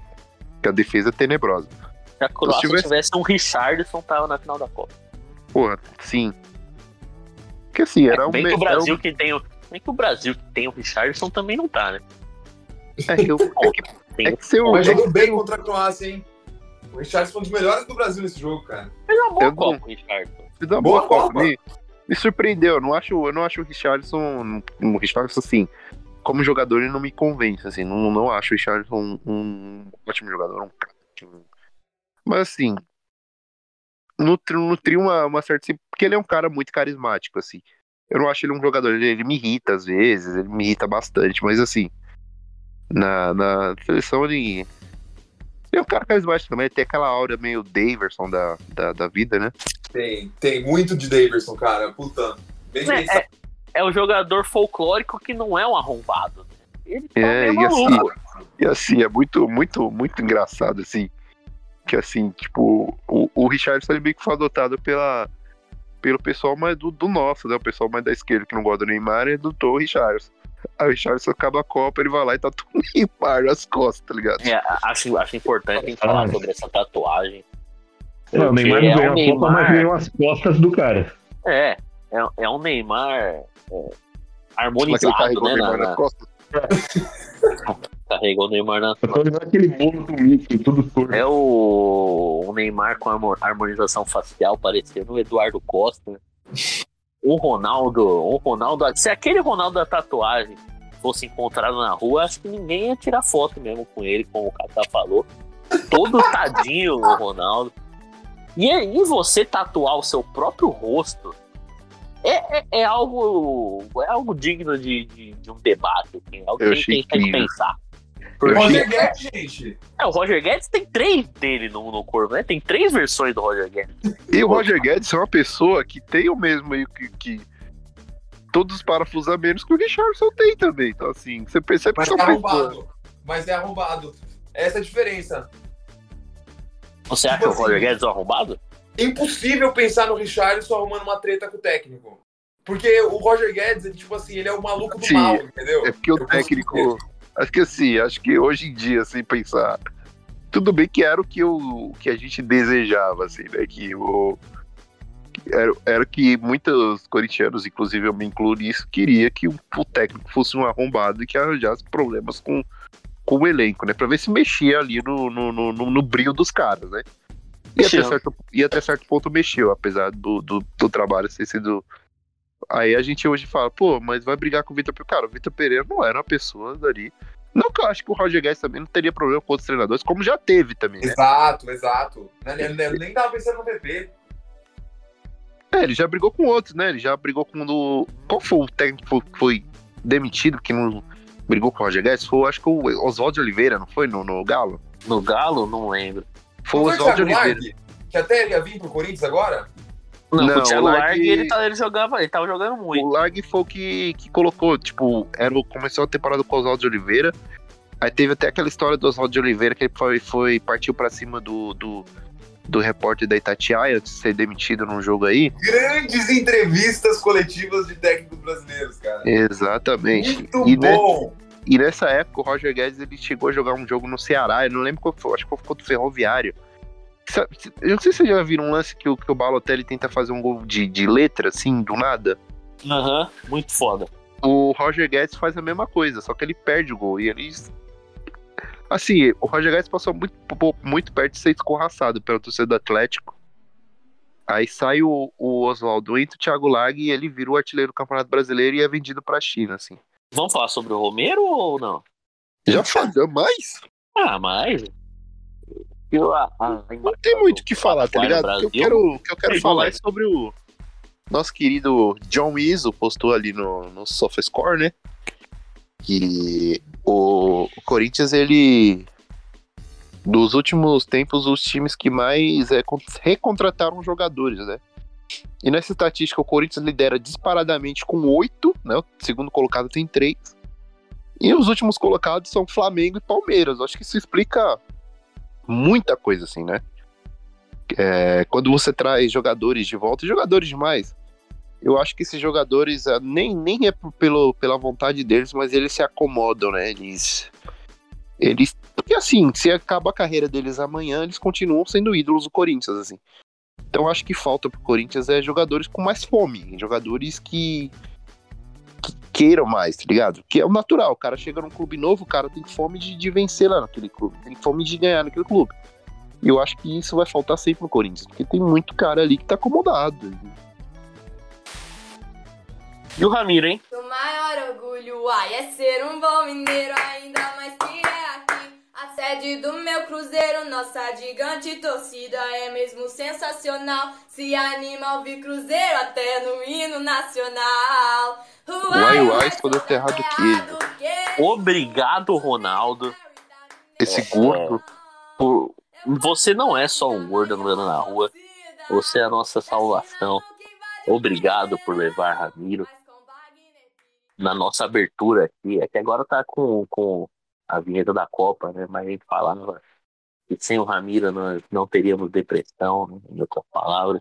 Porque a defesa é tenebrosa. Se a Croácia se tivesse... tivesse um Richardson, tava na final da Copa. Porra, sim. Porque assim, era é, um. Bem que o Brasil um... que tem o. Bem que o Brasil que tem o Richardson também não tá, né? É que, eu, é que, é que seu, Mas jogou bem contra a Croácia, hein? O Richardson foi um dos melhores do Brasil nesse jogo, cara. Fez uma boa eu Copa, o Richardson. Fez uma boa, boa Copa. Copa. Me, me surpreendeu. Eu não acho, eu não acho o Richardson. O Richardson, assim, como jogador, ele não me convence, assim. Não, não acho o Richardson um, um ótimo jogador, um Mas, assim, nutri, nutri uma, uma certa. Porque ele é um cara muito carismático, assim. Eu não acho ele um jogador. Ele, ele me irrita às vezes, ele me irrita bastante, mas, assim, na, na seleção ele tem um cara carismático também, tem aquela aura meio Daverson da, da, da vida, né? Tem, tem muito de Daverson, cara. Puta. Bem é, é, é o jogador folclórico que não é um arrombado. Ele tá é, e assim, e assim, é muito, muito, muito engraçado, assim. Que assim, tipo, o, o Richardson ele meio que foi adotado pela, pelo pessoal mais do, do nosso, né? O pessoal mais da esquerda que não gosta do Neymar e adotou o Richardson. Aí o Richardson acaba a Copa, ele vai lá e tá tudo Neymar nas costas, tá ligado? É, acho, acho importante a gente falar sobre essa tatuagem. É, o Neymar não ganhou é um a Copa, mas ganhou as costas do cara. É, é, é um Neymar é, harmonizado, né? Na, nas costas. Carregou o Neymar na aquele bolo do Mickey, tudo torto. É o, o Neymar com a harmonização facial parecendo o Eduardo Costa um Ronaldo, um Ronaldo. Se aquele Ronaldo da tatuagem fosse encontrado na rua, acho que ninguém ia tirar foto mesmo com ele, como o Kaká falou. Todo tadinho o Ronaldo. E aí você tatuar o seu próprio rosto é, é, é algo é algo digno de, de, de um debate, assim, algo que a gente tem que pensar. O Roger Guedes, gente. É, o Roger Guedes tem três dele no, no corpo, né? Tem três versões do Roger Guedes. E o Roger Guedes é uma pessoa que tem o mesmo meio que, que todos os parafusamentos que o Richardson tem também. Então, assim, você percebe Mas que é arrombado. Mas é arrombado. Essa é a diferença. Você tipo acha assim, o Roger Guedes é arrombado? Impossível pensar no Richardson arrumando uma treta com o técnico. Porque o Roger Guedes, tipo assim, ele é o maluco do Sim, mal, entendeu? É porque o técnico. Acho que assim, acho que hoje em dia, sem pensar. Tudo bem que era o que, eu, que a gente desejava, assim, né? Que o. Era, era que muitos corintianos, inclusive eu me incluo nisso, queria que o, o técnico fosse um arrombado e que arranjasse problemas com, com o elenco, né? Pra ver se mexia ali no, no, no, no brilho dos caras, né? E até, certo, e até certo ponto mexeu, apesar do, do, do trabalho ter sido Aí a gente hoje fala, pô, mas vai brigar com o Vitor Pereira. Cara, o Vitor Pereira não era uma pessoa dali. Não que eu acho que o Roger Guedes também não teria problema com outros treinadores, como já teve também. Né? Exato, exato. Eu nem tava pensando no PP. É, ele já brigou com outros, né? Ele já brigou com o. Qual foi o técnico que foi demitido que não brigou com o Roger Guedes? Foi, acho que o Oswaldo Oliveira, não foi? No, no Galo? No Galo? Não lembro. Foi o Oswaldo Oliveira. que até ele ia vir pro Corinthians agora? Não, não o Thiago Largue, Largue ele, tá, ele, jogava, ele tava jogando muito. O Largue foi o que, que colocou, tipo, era, começou a temporada com o Oswaldo de Oliveira. Aí teve até aquela história do Oswaldo de Oliveira que ele foi, foi partiu para cima do, do, do repórter da Itatiaia de ser demitido num jogo aí. Grandes entrevistas coletivas de técnicos brasileiros, cara. Exatamente. Muito e bom! Ne, e nessa época o Roger Guedes ele chegou a jogar um jogo no Ceará, eu não lembro qual foi, acho que foi contra o Ferroviário. Eu não sei se vocês já viram um lance que o, que o Balotelli tenta fazer um gol de, de letra, assim, do nada. Aham, uhum, muito foda. o Roger Guedes faz a mesma coisa, só que ele perde o gol. E eles. Assim, o Roger Guedes passou muito, muito perto de ser escorraçado pelo torcedor do Atlético. Aí sai o, o Oswaldo, entra o Thiago Lag e ele vira o artilheiro do Campeonato Brasileiro e é vendido pra China, assim. Vamos falar sobre o Romero ou não? Já falou mais? Ah, mais. Eu, a, a, não tem muito o que falar, tá ligado? O que eu quero, que eu quero falar é sobre o nosso querido John Izzo, postou ali no, no SofaScore, né? Que o, o Corinthians, ele dos últimos tempos, os times que mais é, recontrataram jogadores, né? E nessa estatística, o Corinthians lidera disparadamente com oito, né? O segundo colocado tem três. E os últimos colocados são Flamengo e Palmeiras. acho que isso explica muita coisa, assim, né? É, quando você traz jogadores de volta, jogadores demais, eu acho que esses jogadores ah, nem, nem é pelo, pela vontade deles, mas eles se acomodam, né? Eles. Eles. Porque assim, se acaba a carreira deles amanhã, eles continuam sendo ídolos do Corinthians, assim. Então acho que falta pro Corinthians é jogadores com mais fome, jogadores que queiram mais, tá ligado? Que é o natural, o cara chega num clube novo, o cara tem fome de, de vencer lá naquele clube, tem fome de ganhar naquele clube. E eu acho que isso vai faltar sempre no Corinthians, porque tem muito cara ali que tá acomodado. E o Ramiro, hein? O maior orgulho, ai, é ser um bom mineiro, ainda mais que é. A sede do meu cruzeiro, nossa gigante torcida é mesmo sensacional. Se anima ouvir cruzeiro até no hino nacional. Uai, uai, toda terra do queijo. Obrigado, Ronaldo. Esse gordo. Por... Você não é só um gordo andando na rua. Você é a nossa salvação. Obrigado por levar Ramiro na nossa abertura aqui, é que agora tá com, com a vinheta da Copa, né? Mas a gente falava que sem o Ramiro nós não teríamos depressão, né? em outras palavras.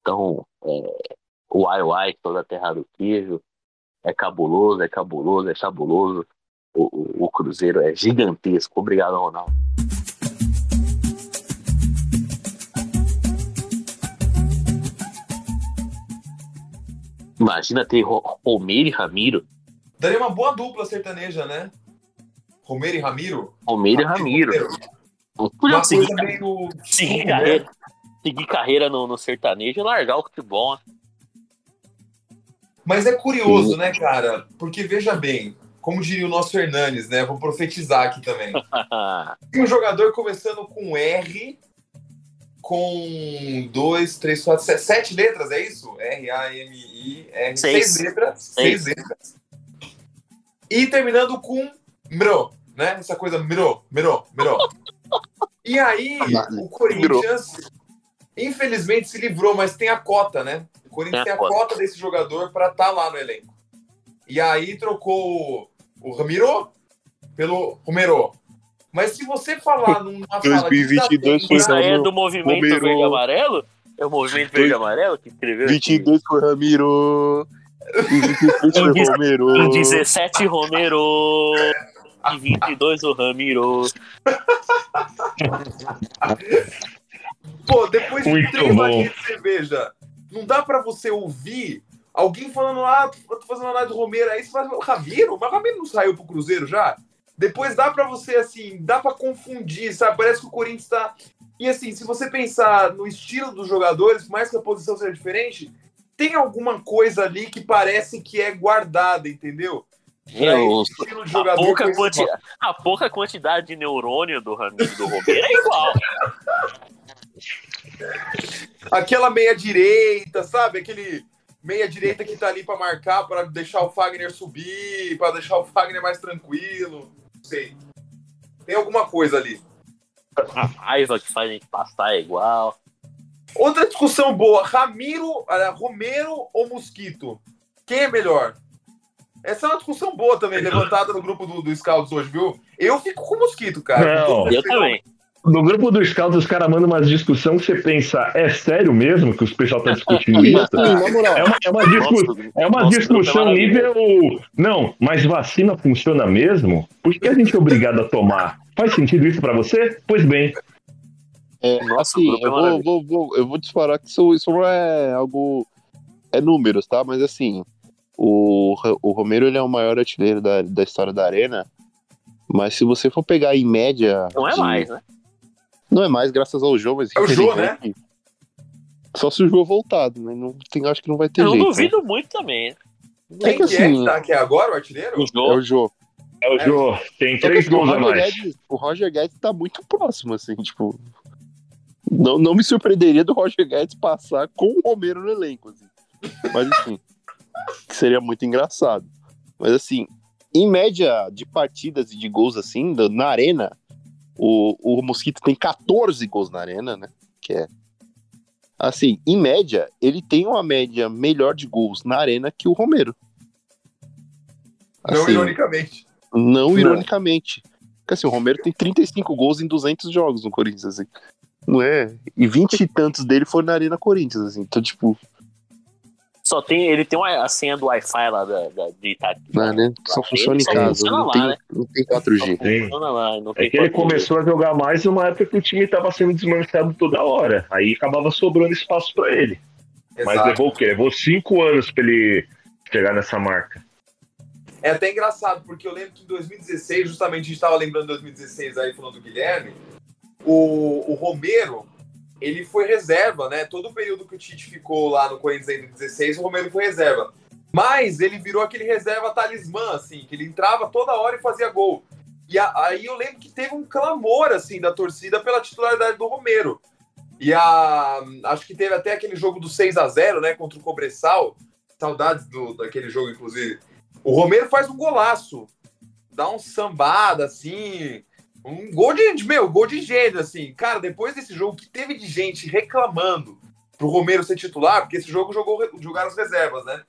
Então, é, o Ai Ai, toda a terra do queijo, é cabuloso, é cabuloso, é cabuloso. O, o, o Cruzeiro é gigantesco. Obrigado, Ronaldo. Imagina ter Romero e Ramiro. Daria uma boa dupla sertaneja, né? Romero e Ramiro? Romero e Ramiro. Podia seguir, meio... seguir, carreira, seguir carreira no, no sertanejo e largar o futebol. Mas é curioso, Sim. né, cara? Porque veja bem, como diria o nosso Hernanes, né? Vou profetizar aqui também. um jogador começando com R com dois, três, quatro, sete, sete letras, é isso? R, A, M, I, R, seis, seis letras. Seis. seis. letras. E terminando com Mro, né? Essa coisa Mro, Mro, Mro. E aí, o Corinthians, infelizmente, se livrou, mas tem a cota, né? O Corinthians tem a, tem a cota. desse jogador para estar tá lá no elenco. E aí trocou o Ramiro pelo Romero. Mas se você falar numa 2022 foi Isso é do movimento Romero. verde amarelo? É o movimento verde amarelo que escreveu? 22 foi Ramiro. E 23 foi Romero. Em 17 Romero. E 22 o Ramiro. Pô, depois de três barrinhas de cerveja, não dá pra você ouvir alguém falando, ah, tô fazendo análise do Romero, aí você faz, Ramiro? Mas o Ramiro não saiu pro Cruzeiro já? Depois dá para você, assim, dá para confundir, sabe? Parece que o Corinthians tá. E assim, se você pensar no estilo dos jogadores, por mais que a posição seja diferente, tem alguma coisa ali que parece que é guardada, entendeu? O a, pouca quanti... a pouca quantidade de neurônio do Ramiro do Romero é igual. Aquela meia direita, sabe? Aquele meia direita que tá ali para marcar, para deixar o Fagner subir, para deixar o Fagner mais tranquilo sei. Tem alguma coisa ali. A raiva que faz a gente passar é igual. Outra discussão boa: Ramiro, Romero ou Mosquito? Quem é melhor? Essa é uma discussão boa também, levantada no grupo do, do Scouts hoje, viu? Eu fico com o Mosquito, cara. Não, eu também. No grupo dos Scouts, os caras mandam umas discussão que você pensa, é sério mesmo que os pessoal tá discutindo isso? É uma, é uma, discu é uma discussão nível. Não, mas vacina funciona mesmo? Por que a gente é obrigado a tomar? Faz sentido isso para você? Pois bem. É, assim, eu vou, vou, vou, eu vou disparar que isso, isso não é algo. É números, tá? Mas assim, O, o Romero ele é o maior artilheiro da, da história da Arena. Mas se você for pegar em média. Não é de- mais, né? Não é mais, graças ao Jô, mas. É o Jô, infelizmente, Só se o Jô voltado, né? Não tem, acho que não vai ter Eu jeito. né? duvido muito também. né? Quem É que que é assim- que tá aqui agora, o artilheiro? O É jogo. o Jô. É o Jô, tem três assim, gols a mais. Guedes, o Roger Guedes tá muito próximo, assim, tipo. Não, não me surpreenderia do Roger Guedes passar com o Romero no elenco, assim. Mas enfim. Que seria muito engraçado. Mas assim, em média de partidas e de gols assim, na arena, o, o Mosquito tem 14 gols na arena, né? Que é. Assim, em média, ele tem uma média melhor de gols na arena que o Romero. Não Assim, ironicamente. não ironicamente. Porque assim, o Romero tem 35 gols em 200 jogos no Corinthians, assim. Não é? E 20 e tantos dele foram na Arena Corinthians, assim. Então, tipo, Só tem, ele tem uma, a senha do Wi-Fi lá da, da, de Itati. na Arena só funciona em casa. funciona Não lá, tem, né? não tem 4G. Sim. Funciona lá, não tem É que ele 4G. começou a jogar mais numa época que o time estava sendo desmanchado toda hora. Aí acabava sobrando espaço para ele. Mas Exato. levou o quê? Levou cinco anos para ele chegar nessa marca. É até engraçado, porque eu lembro que em 2016, justamente a gente estava lembrando de 2016 aí, falando do Guilherme, o, o Romero, ele foi reserva, né? Todo o período que o Tite ficou lá no Corinthians em 2016, o Romero foi reserva. Mas ele virou aquele reserva talismã, assim, que ele entrava toda hora e fazia gol. E a- aí eu lembro que teve um clamor, assim, da torcida pela titularidade do Romero. E a, acho que teve até aquele jogo do 6 a 0 né, contra o Cobressal. Saudades do, daquele jogo, inclusive. O Romero faz um golaço. Dá um sambada, assim. Um gol de, meu, gol de gênio, assim. Cara, depois desse jogo que teve de gente reclamando pro Romero ser titular, porque esse jogo jogou, jogaram as reservas, né?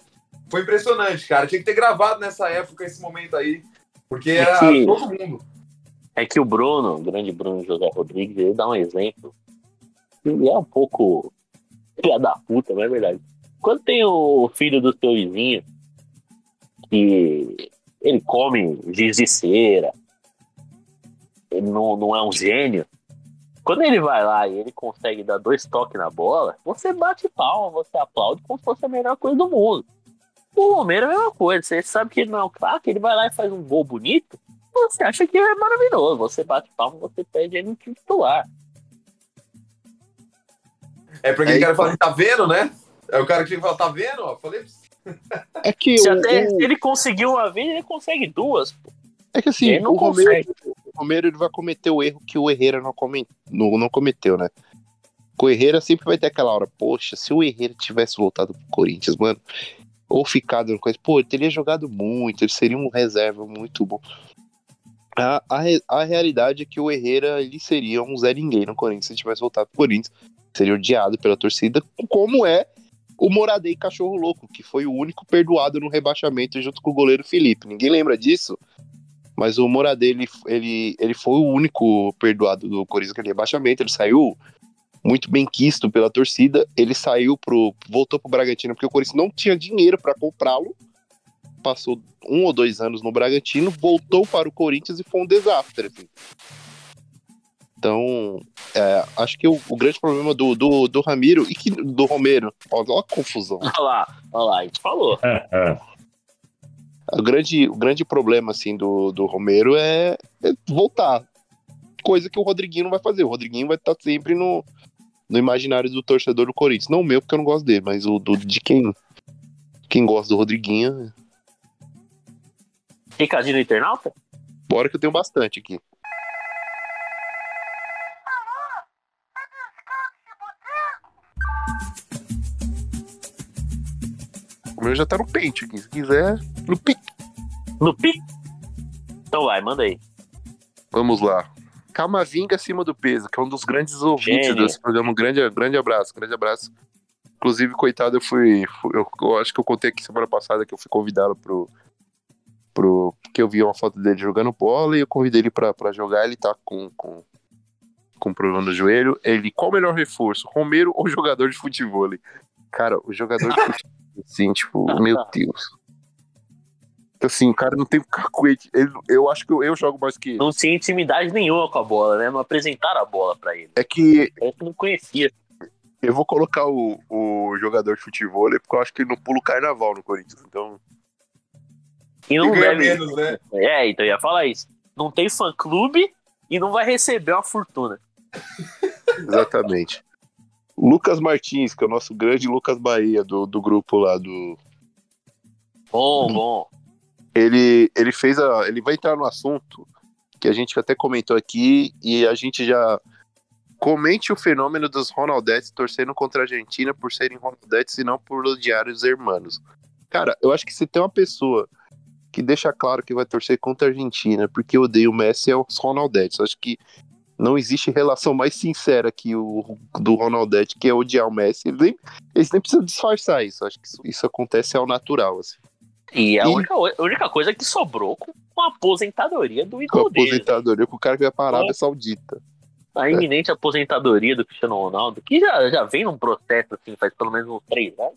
Foi impressionante, cara. Tinha que ter gravado nessa época, esse momento aí. Porque era que- todo mundo. É que o Bruno, o grande Bruno José Rodrigues, ele dá um exemplo. Ele é um pouco filha da puta, não é verdade? Quando tem o filho do seu vizinho, que ele come giz de cera, ele não, não é um gênio. Quando ele vai lá e ele consegue dar dois toques na bola, você bate palma, você aplaude como se fosse a melhor coisa do mundo. O Romero é a mesma coisa, você sabe que ele não é um craque, ele vai lá e faz um gol bonito, você acha que é maravilhoso. Você bate palma, você pede ele no titular. É aquele É, cara e- falar, tá vendo, né? É o cara que que falar, tá vendo? Ó, falei. É que, Se o, até o- ele conseguiu uma vez, ele consegue duas. pô. é que assim, ele não o Romero, consegue. Romero ele vai cometer o erro que o Herrera não, come, não, não cometeu, né? Com o Herrera sempre vai ter aquela hora, poxa, se o Herrera tivesse voltado pro Corinthians, mano, ou ficado no coisa, pô, ele teria jogado muito, ele seria um reserva muito bom. A, a, a realidade é que o Herrera ele seria um Zé Ninguém no Corinthians se tivesse voltado pro Corinthians. Seria odiado pela torcida, como é o Moradei Cachorro Louco, que foi o único perdoado no rebaixamento junto com o goleiro Felipe. Ninguém lembra disso? Mas o Moradei, ele, ele, ele foi o único perdoado do Corinthians naquele rebaixamento. Ele saiu muito bem quisto pela torcida. Ele saiu pro. voltou pro Bragantino porque o Corinthians não tinha dinheiro para comprá-lo. Passou um ou dois anos no Bragantino, voltou para o Corinthians e foi um desastre. assim. Então, é, acho que o, o grande problema do, do, do Ramiro e que, do Romero, olha olha a confusão. Olha lá, olha lá, a gente falou. É, é. O grande, o grande problema, assim, do, do Romero é, é voltar. Coisa que o Rodriguinho não vai fazer. O Rodriguinho vai estar sempre no, no imaginário do torcedor do Corinthians. Não o meu, porque eu não gosto dele, mas o do, de quem, quem gosta do Rodriguinho. Recadinho do internauta? Bora que eu tenho bastante aqui. Meu já tá no pente. Se quiser, no pique. No pi? Então vai, manda aí. Vamos lá. Camavinga acima do peso, que é um dos grandes ouvintes Gênio. desse programa. Um grande, grande abraço, grande abraço. Inclusive, coitado, eu fui. eu, eu acho que eu contei aqui semana passada que eu fui convidá-lo pro. pro porque eu vi uma foto dele jogando bola e eu convidei ele pra, pra jogar. Ele tá com, com, com problema no joelho. Ele, qual o melhor reforço? Romero ou jogador de futebol? Cara, o jogador de futebol, assim, tipo, meu Deus. Assim, o cara não tem cacuete. Ele- Eu acho que eu, eu jogo mais que ele. Não tinha intimidade nenhuma com a bola, né? Não apresentaram a bola pra ele. É que que não conhecia. Eu vou colocar o, o jogador de futebol porque eu acho que ele não pula o carnaval no Corinthians. Então, E não E deve. menos, né? É, então eu ia falar isso. Não tem fã clube e não vai receber uma fortuna. exatamente. Lucas Martins, que é o nosso grande Lucas Bahia do, do grupo lá do. Bom, bom. Ele, ele fez a. Ele vai entrar no assunto que a gente até comentou aqui e a gente já. Comente o fenômeno dos Ronaldetes torcendo contra a Argentina por serem Ronaldetes e não por odiar os hermanos. Cara, eu acho que se tem uma pessoa que deixa claro que vai torcer contra a Argentina porque odeia o Messi é os Ronaldetes. Eu acho que não existe relação mais sincera que o do Ronaldete, que é odiar o Messi. Eles nem, eles nem precisam disfarçar isso. Acho que isso, isso acontece ao natural, assim. E a E- única, a única coisa que sobrou com com a aposentadoria do Com a ídolo dele. aposentadoria, com o cara que vai para a Arábia Saudita. A iminente aposentadoria do Cristiano Ronaldo, que já, já vem num processo assim, faz pelo menos uns três anos.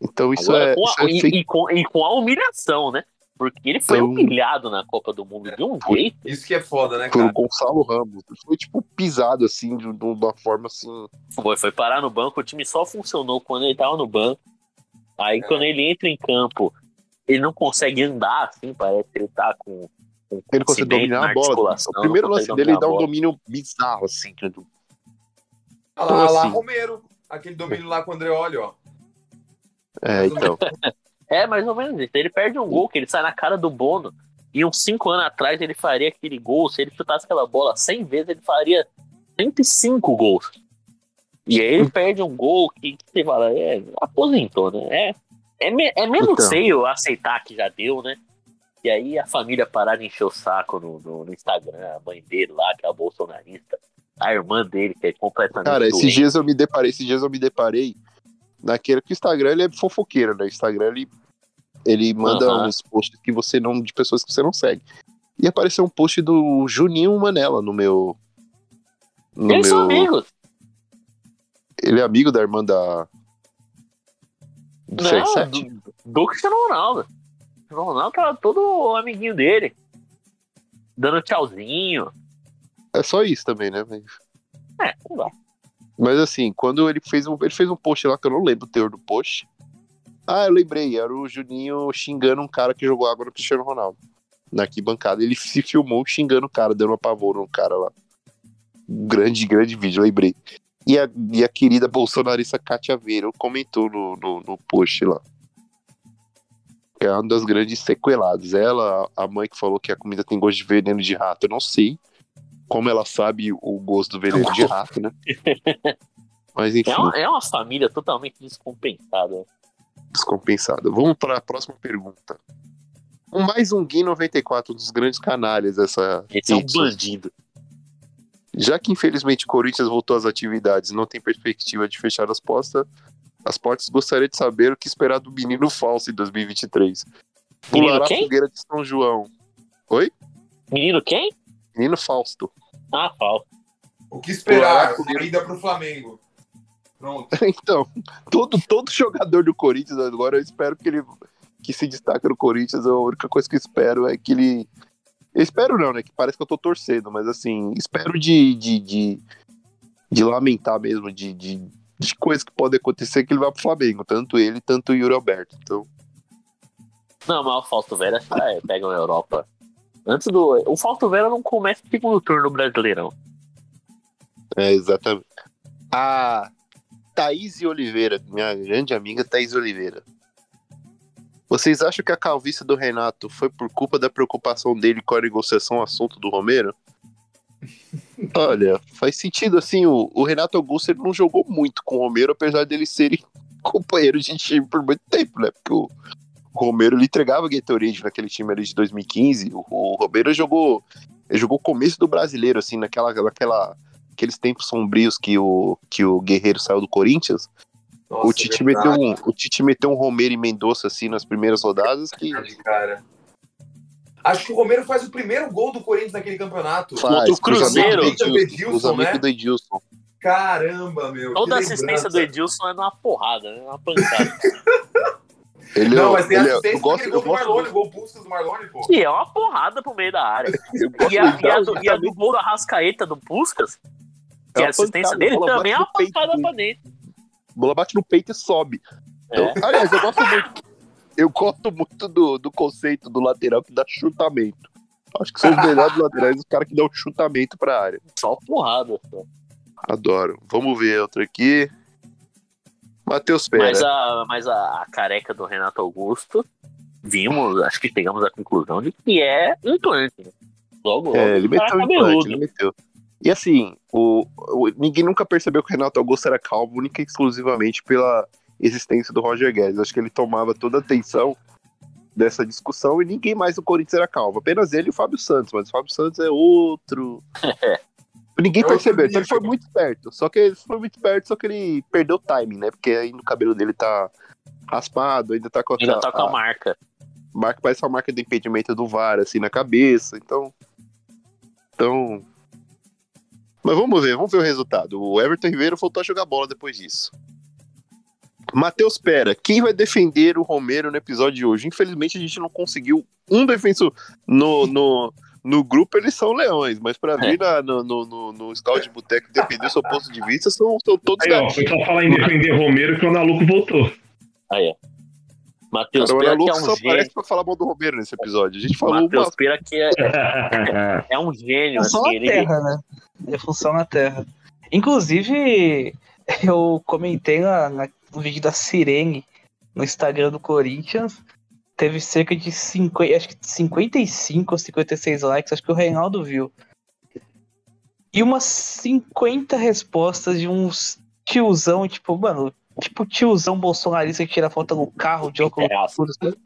Então isso Agora, é, com a- isso é e, e com, e com a humilhação, né? Porque ele foi Então- humilhado na Copa do Mundo de um jeito. Isso que é foda, né, Foi o cara? Gonçalo Ramos. Foi tipo pisado assim, de, de uma forma assim. Foi, foi parar no banco, o time só funcionou quando ele tava no banco. Aí É. quando ele entra em campo, ele não consegue andar, assim, parece que ele tá com. com Ele consegue dominar na a bola. O primeiro lance dele ele dá um domínio bizarro, assim. que- Olha lá, olha lá, assim? Romero. Aquele domínio lá com o Andreoli, ó. É, então. É, mais ou menos isso. Ele perde um gol, que ele sai na cara do Bono. E uns 5 anos atrás ele faria aquele gol. Se ele chutasse aquela bola 100 vezes, ele faria 105 gols. E aí ele perde um gol que, que você fala, é, aposentou, né? É, é, me- é menos Então. feio aceitar que já deu, né? E aí a família parar de encher o saco no, no, no Instagram, a mãe dele lá, que é a bolsonarista, a irmã dele, que é completamente Cara, esses doente. dias eu me deparei, esses dias eu me deparei naquele que o Instagram ele é fofoqueiro, né? O Instagram ele, ele manda Aham. uns posts que você não. de pessoas que você não segue. E apareceu um post do Juninho Manela no meu. No Eles são meu. amigos. Ele é amigo da irmã da. Do Não, CR7? do, do Cristiano Ronaldo. O Ronaldo tá todo amiguinho dele. Dando tchauzinho. É só isso também, né? É, não dá. mas assim, quando ele fez um. Ele fez um post lá que eu não lembro o teor do post. Ah, eu lembrei, era o Juninho xingando um cara que jogou água no Cristiano Ronaldo. Na arquibancada. Ele se filmou xingando o cara, dando uma pavor no cara lá. Grande, grande vídeo, lembrei. E a, e a querida bolsonarista Kátia Veira comentou no, no, no post lá. É uma das grandes sequeladas. Ela, a mãe que falou que a comida tem gosto de veneno de rato, eu não sei como ela sabe o gosto do veneno de rato, né? Mas enfim, É uma, é uma família totalmente descompensada. Descompensada. Vamos para a próxima pergunta. Um mais um Gui 94, um dos grandes canalhas dessa Esse é um bandido. Já que infelizmente o Corinthians voltou às atividades e não tem perspectiva de fechar as portas, as portas gostaria de saber o que esperar do menino falso em 2023. Menino Pulará a quem? fogueira de São João. Menino quem? Menino Fausto. Ah, falta. O que esperar? Caraca, A ida pro Flamengo. Pronto. Então, todo, todo jogador do Corinthians agora, eu espero que ele que se destaca no Corinthians, a única coisa que eu espero é que ele. Eu espero não, né? Que parece que eu tô torcendo, mas assim, espero de, de, de, de lamentar mesmo, de, de, de coisas que podem acontecer que ele vá pro Flamengo, tanto ele, tanto o Yuri Alberto. Então, Não, mas o Fausto Vera ah, pega a Europa. Antes do. O Fausto Vera não começa o segundo turno no Brasileirão. é exatamente. A Thaís Oliveira, minha grande amiga Thaís Oliveira. Vocês acham que a calvície do Renato foi por culpa da preocupação dele com a negociação assunto do Romero? Olha, faz sentido assim, o, o Renato Augusto ele não jogou muito com o Romero, apesar dele serem companheiros de time por muito tempo, né? Porque o, o Romero ele entregava Gatorade naquele time ali de 2015. O, o Romero jogou, ele jogou o começo do brasileiro, assim, naquela, naquela, aqueles tempos sombrios que o, que o Guerreiro saiu do Corinthians. Nossa, o, Tite verdade, meteu um, o Tite meteu um Romero e Mendonça assim nas primeiras rodadas que cara. Acho que o Romero faz o primeiro gol do Corinthians naquele campeonato. faz o Cruzeiro. cruzamento do Do Edilson, cruzamento né? do Edilson. Caramba, meu. Toda que assistência do. Edilson é numa porrada, né? Uma pancada. Ele, Não, é- mas tem ele é- assistência eu gosto, eu gol do gosto, Marlone, gol Puskas do Marlone, pô. que é uma porrada pro meio da área. E a, e a do, e a do gol da Rascaeta do Puskas, que é É a assistência dele, também é uma pancada pra dentro. bola bate no peito e sobe. Então, É. aliás, eu gosto muito. Eu gosto muito do, do conceito do lateral que dá chutamento. Acho que são os melhores laterais, os caras que dão chutamento pra área. Só porrada. só. Adoro. Vamos ver outro aqui. Matheus Pera. Mas, a, mas a, a careca do Renato Augusto, vimos, acho que chegamos à conclusão de que é implante. Logo, logo. É, ele meteu implante, ele meteu. E assim, o, o- ninguém nunca percebeu que o Renato Augusto era calmo, única e exclusivamente pela existência do Roger Guedes. Acho que ele tomava toda a atenção dessa discussão e ninguém mais no Corinthians era calmo. Apenas ele e o Fábio Santos, mas o Fábio Santos é outro. Ninguém É percebeu, então ele foi muito esperto. Só que ele foi muito esperto, só que ele perdeu o timing, né? Porque ainda o cabelo dele tá raspado, ainda tá com a, Ainda tá com a- a marca. marca, parece uma marca de impedimento do VAR, assim, na cabeça. Então. Então. Mas vamos ver, vamos ver o resultado. O Everton Ribeiro voltou a jogar bola depois disso. Matheus Pera, quem vai defender o Romero no episódio de hoje? Infelizmente a gente não conseguiu um defensor no, no, no grupo, eles são leões, mas pra vir na- no, no, no, no Scout de Boteco defender o seu ponto de vista, são, são todos Aí, ó, foi só falar em defender Romero que o Analuco voltou. Aí, ó. Matheus Cara, Pera que é um só gênio. aparece pra falar mal do Romero nesse episódio. A gente falou Matheus uma... Pera que é, é um gênio, É só assim, na ele, Terra, né? É função na Terra. Inclusive, eu comentei na, na- no vídeo da Sirene no Instagram do Corinthians. Teve cerca de 50, acho que 55 ou 56 likes, acho que o Reinaldo viu. E umas 50 respostas de uns tiozão, tipo, mano, tipo tiozão bolsonarista que tira foto no carro de óculos É, assim. escuros, sabe?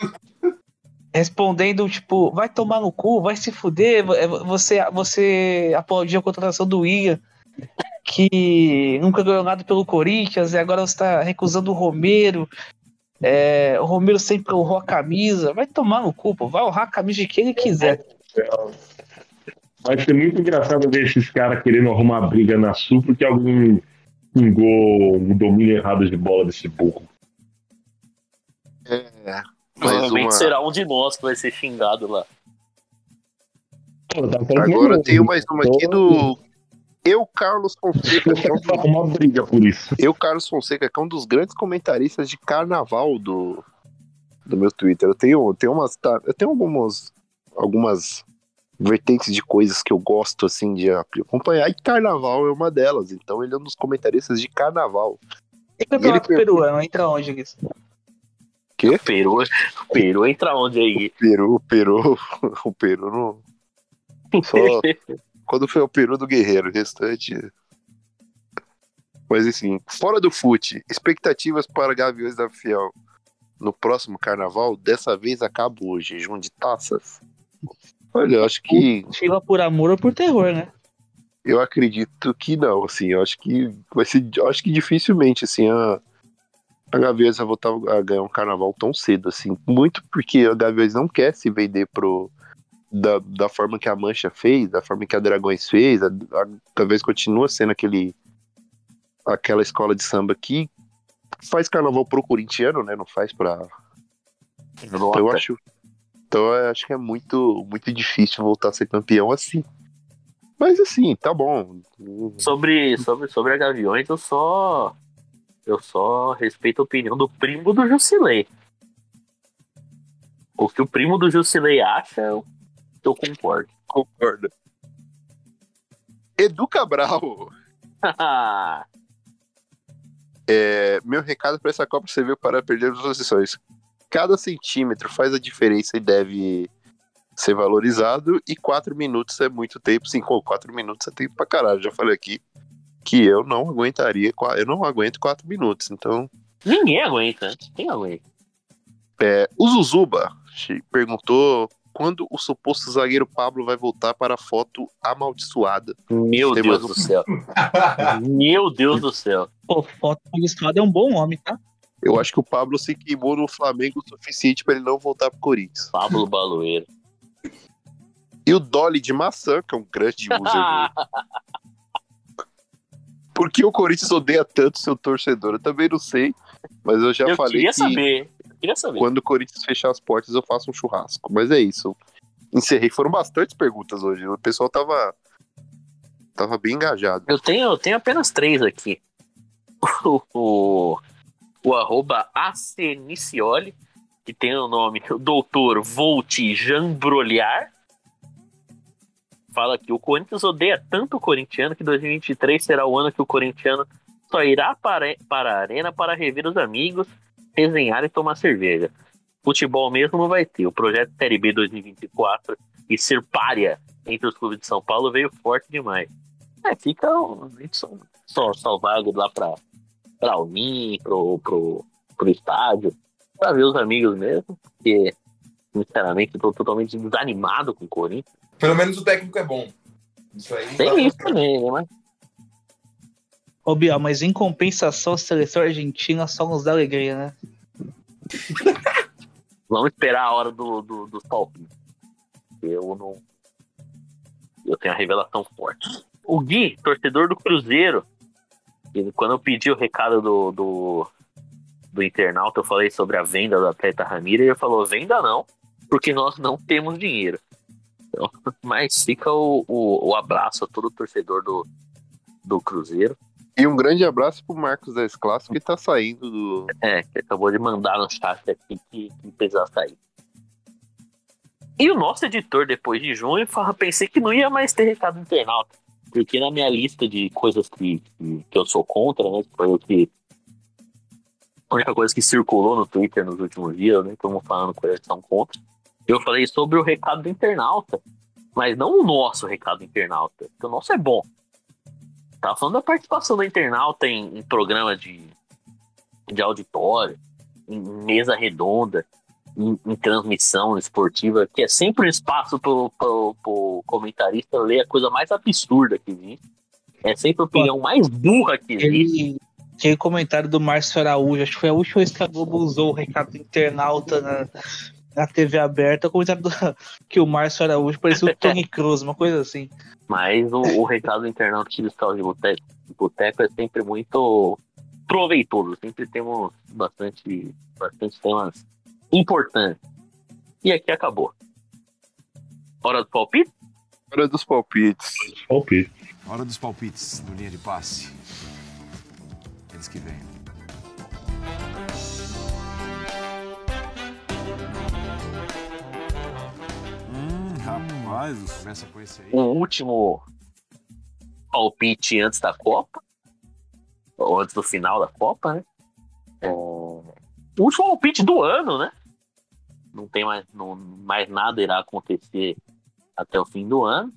Respondendo, tipo, vai tomar no cu, vai se fuder, é, você, você aplaudiu a contratação do William, que nunca ganhou nada pelo Corinthians, e agora você tá recusando o Romero. É, o Romero sempre honrou a camisa. Vai tomar no cu, pô. Vai honrar a camisa de quem ele quiser. Vai ser muito engraçado ver esses caras querendo arrumar briga na Sul porque alguém pingou um domínio errado de bola desse burro. Mais Provavelmente uma... será um de nós que vai ser xingado lá. Tá Agora que tenho mais uma aqui do. Eu, Carlos Fonseca, que é um arrumar briga por isso. Eu, Carlos Fonseca, que é um dos grandes comentaristas de carnaval do, do meu Twitter. Eu tenho, eu tenho umas. tá, eu tenho algumas. algumas vertentes de coisas que eu gosto assim de acompanhar, e carnaval é uma delas. Então ele é um dos comentaristas de carnaval. E campeonato Ele per- peruano, entra onde, Guiz? Peru, Peru entra onde aí? Peru, o Peru, o Peru não. Só quando foi o Peru do Guerreiro, o restante. Mas assim, fora do fute, expectativas para Gaviões da Fiel no próximo carnaval, dessa vez acaba o jejum de taças. Olha, eu acho que. Fila por amor ou por terror, né? Eu acredito que não, assim, eu acho que vai ser. Eu acho que dificilmente, assim, a, a Gaviões vai voltar a ganhar um carnaval tão cedo, assim. Muito porque a Gaviões não quer se vender pro. Da, da forma que a Mancha fez, da forma que a Dragões fez, a, a Gaviões continua sendo aquele. aquela escola de samba que faz carnaval pro corintiano, né? Não faz pra. Eu acho. Então eu acho que é muito, muito difícil voltar a ser campeão assim. Mas assim, tá bom. Sobre, sobre, sobre a Gaviões, eu só. Eu só respeito a opinião do primo do Jusilei. O que o primo do Jusilei acha, eu, eu concordo. Concordo. Edu Cabral, é, meu recado para essa Copa serviu para perder as posições. Cada centímetro faz a diferença e deve ser valorizado. E quatro minutos é muito tempo. Sim, quatro minutos é tempo pra caralho. Já falei aqui que eu não aguentaria. Eu não aguento quatro minutos. Então, Ninguém aguenta. Quem aguenta? é, o Zuzuba perguntou quando o suposto zagueiro Pablo vai voltar para a foto amaldiçoada. Meu Tem Deus mais um. do céu. Meu Deus do céu. Pô, foto registrada é um bom homem, tá? Eu acho que o Pablo se queimou no Flamengo o suficiente para ele não voltar pro Corinthians. Pablo Baloeiro. E o Dolly de maçã, que é um grande do- Por que o Corinthians odeia tanto seu torcedor? Eu também não sei, mas eu já eu falei queria que saber. Eu queria saber. quando o Corinthians fechar as portas eu faço um churrasco. Mas é isso. Encerrei. Foram bastantes perguntas hoje. O pessoal tava tava bem engajado. Eu tenho, eu tenho apenas três aqui. o, o, arroba Acenicioli, que tem o nome Doutor Volt Jambrolhar, fala que o Corinthians odeia tanto o corintiano que 2023 será o ano que o corintiano só irá para, para a arena para rever os amigos, resenhar e tomar cerveja. Futebol mesmo não vai ter. O projeto Série B 2024 e ser párea entre os clubes de São Paulo veio forte demais. É, fica um, só, só vago lá para pra Unim, pro, pro, pro estádio, para ver os amigos mesmo, porque, sinceramente, estou totalmente desanimado com o Corinthians. Pelo menos o técnico é bom. Isso aí Tem tá isso também, né? Ô, Biel, mas em compensação, a seleção argentina só nos dá alegria, né? Vamos esperar a hora do, do, dos palpites. Eu não. Eu tenho a revelação forte. O Gui, torcedor do Cruzeiro, quando eu pedi o recado do, do, do internauta, eu falei sobre a venda do atleta Ramiro, e ele falou: venda não, porque nós não temos dinheiro. Então, mas fica o, o, o abraço a todo torcedor do, do Cruzeiro. E um grande abraço pro Marcos da Clássico que tá saindo do. É, que acabou de mandar no chat aqui que, que precisava sair. E o nosso editor, depois de junho, pensei que não ia mais ter recado internauta. Porque na minha lista de coisas que, que, eu sou contra, né? Foi o que. A única coisa que circulou no Twitter nos últimos dias, né? Estamos falando coisas que são contra. Eu falei sobre o recado do internauta. Mas não o nosso recado internauta. Porque o nosso é bom. Tava falando da participação do internauta em, em programa de, de auditório, em mesa redonda, em, em, transmissão esportiva, que é sempre um espaço pro, pro, pro comentarista ler a coisa mais absurda que existe. É sempre a opinião mais burra que existe. Aquele comentário do Márcio Araújo, acho que foi a última vez que a Globo usou o recado do internauta na, na TV aberta, o comentário do, que o Márcio Araújo parecia o Tony Cruz, uma coisa assim. Mas o, o recado internauta de Fiscal de Boteco, Boteco é sempre muito proveitoso. Sempre temos bastante, bastante temas importantes. E aqui acabou. Hora do palpite? Hora dos palpites. Palpite. Hora dos palpites no linha de passe. Eles que vêm. Rapaz, começa com esse aí. O último palpite antes da Copa. Ou antes do final da Copa, né? É... O último palpite do ano, né? Não tem mais, não, mais nada irá acontecer até o fim do ano.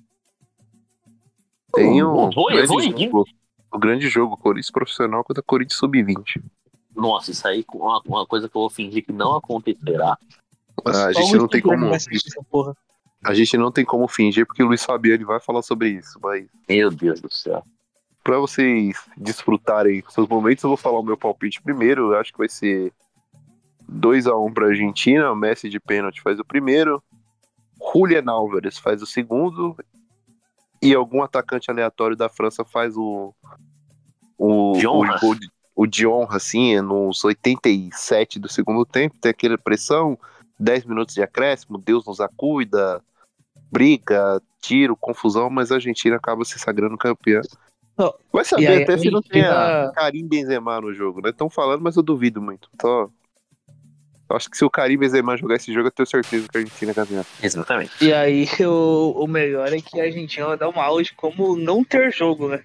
Tem um, vou, grande vou jogo, o grande jogo Corinthians profissional contra Corinthians sub-20. Nossa, isso aí é uma, uma coisa que eu vou fingir que não acontecerá. Ah, a gente não tem como. A gente não tem como fingir, porque o Luiz Fabiano vai falar sobre isso, mas. Meu Deus do céu. Pra vocês desfrutarem seus momentos, eu vou falar o meu palpite primeiro. Eu acho que vai ser 2x1 pra Argentina. O Messi de pênalti faz o primeiro. Julian Álvares faz o segundo. E algum atacante aleatório da França faz o. O, de honra. o, o, de honra, assim, nos 87 do segundo tempo. Tem aquela pressão. 10 minutos de acréscimo, Deus nos acuida, briga, tiro, confusão, mas a Argentina acaba se sagrando campeã. Vai saber aí, até se não tem a Karim Benzema no jogo, né? Estão falando, mas eu duvido muito. Então, acho que se o Karim Benzema jogar esse jogo, eu tenho certeza que a Argentina é campeã. Exatamente. E aí, o, o melhor é que a Argentina vai dar uma aula de como não ter jogo, né?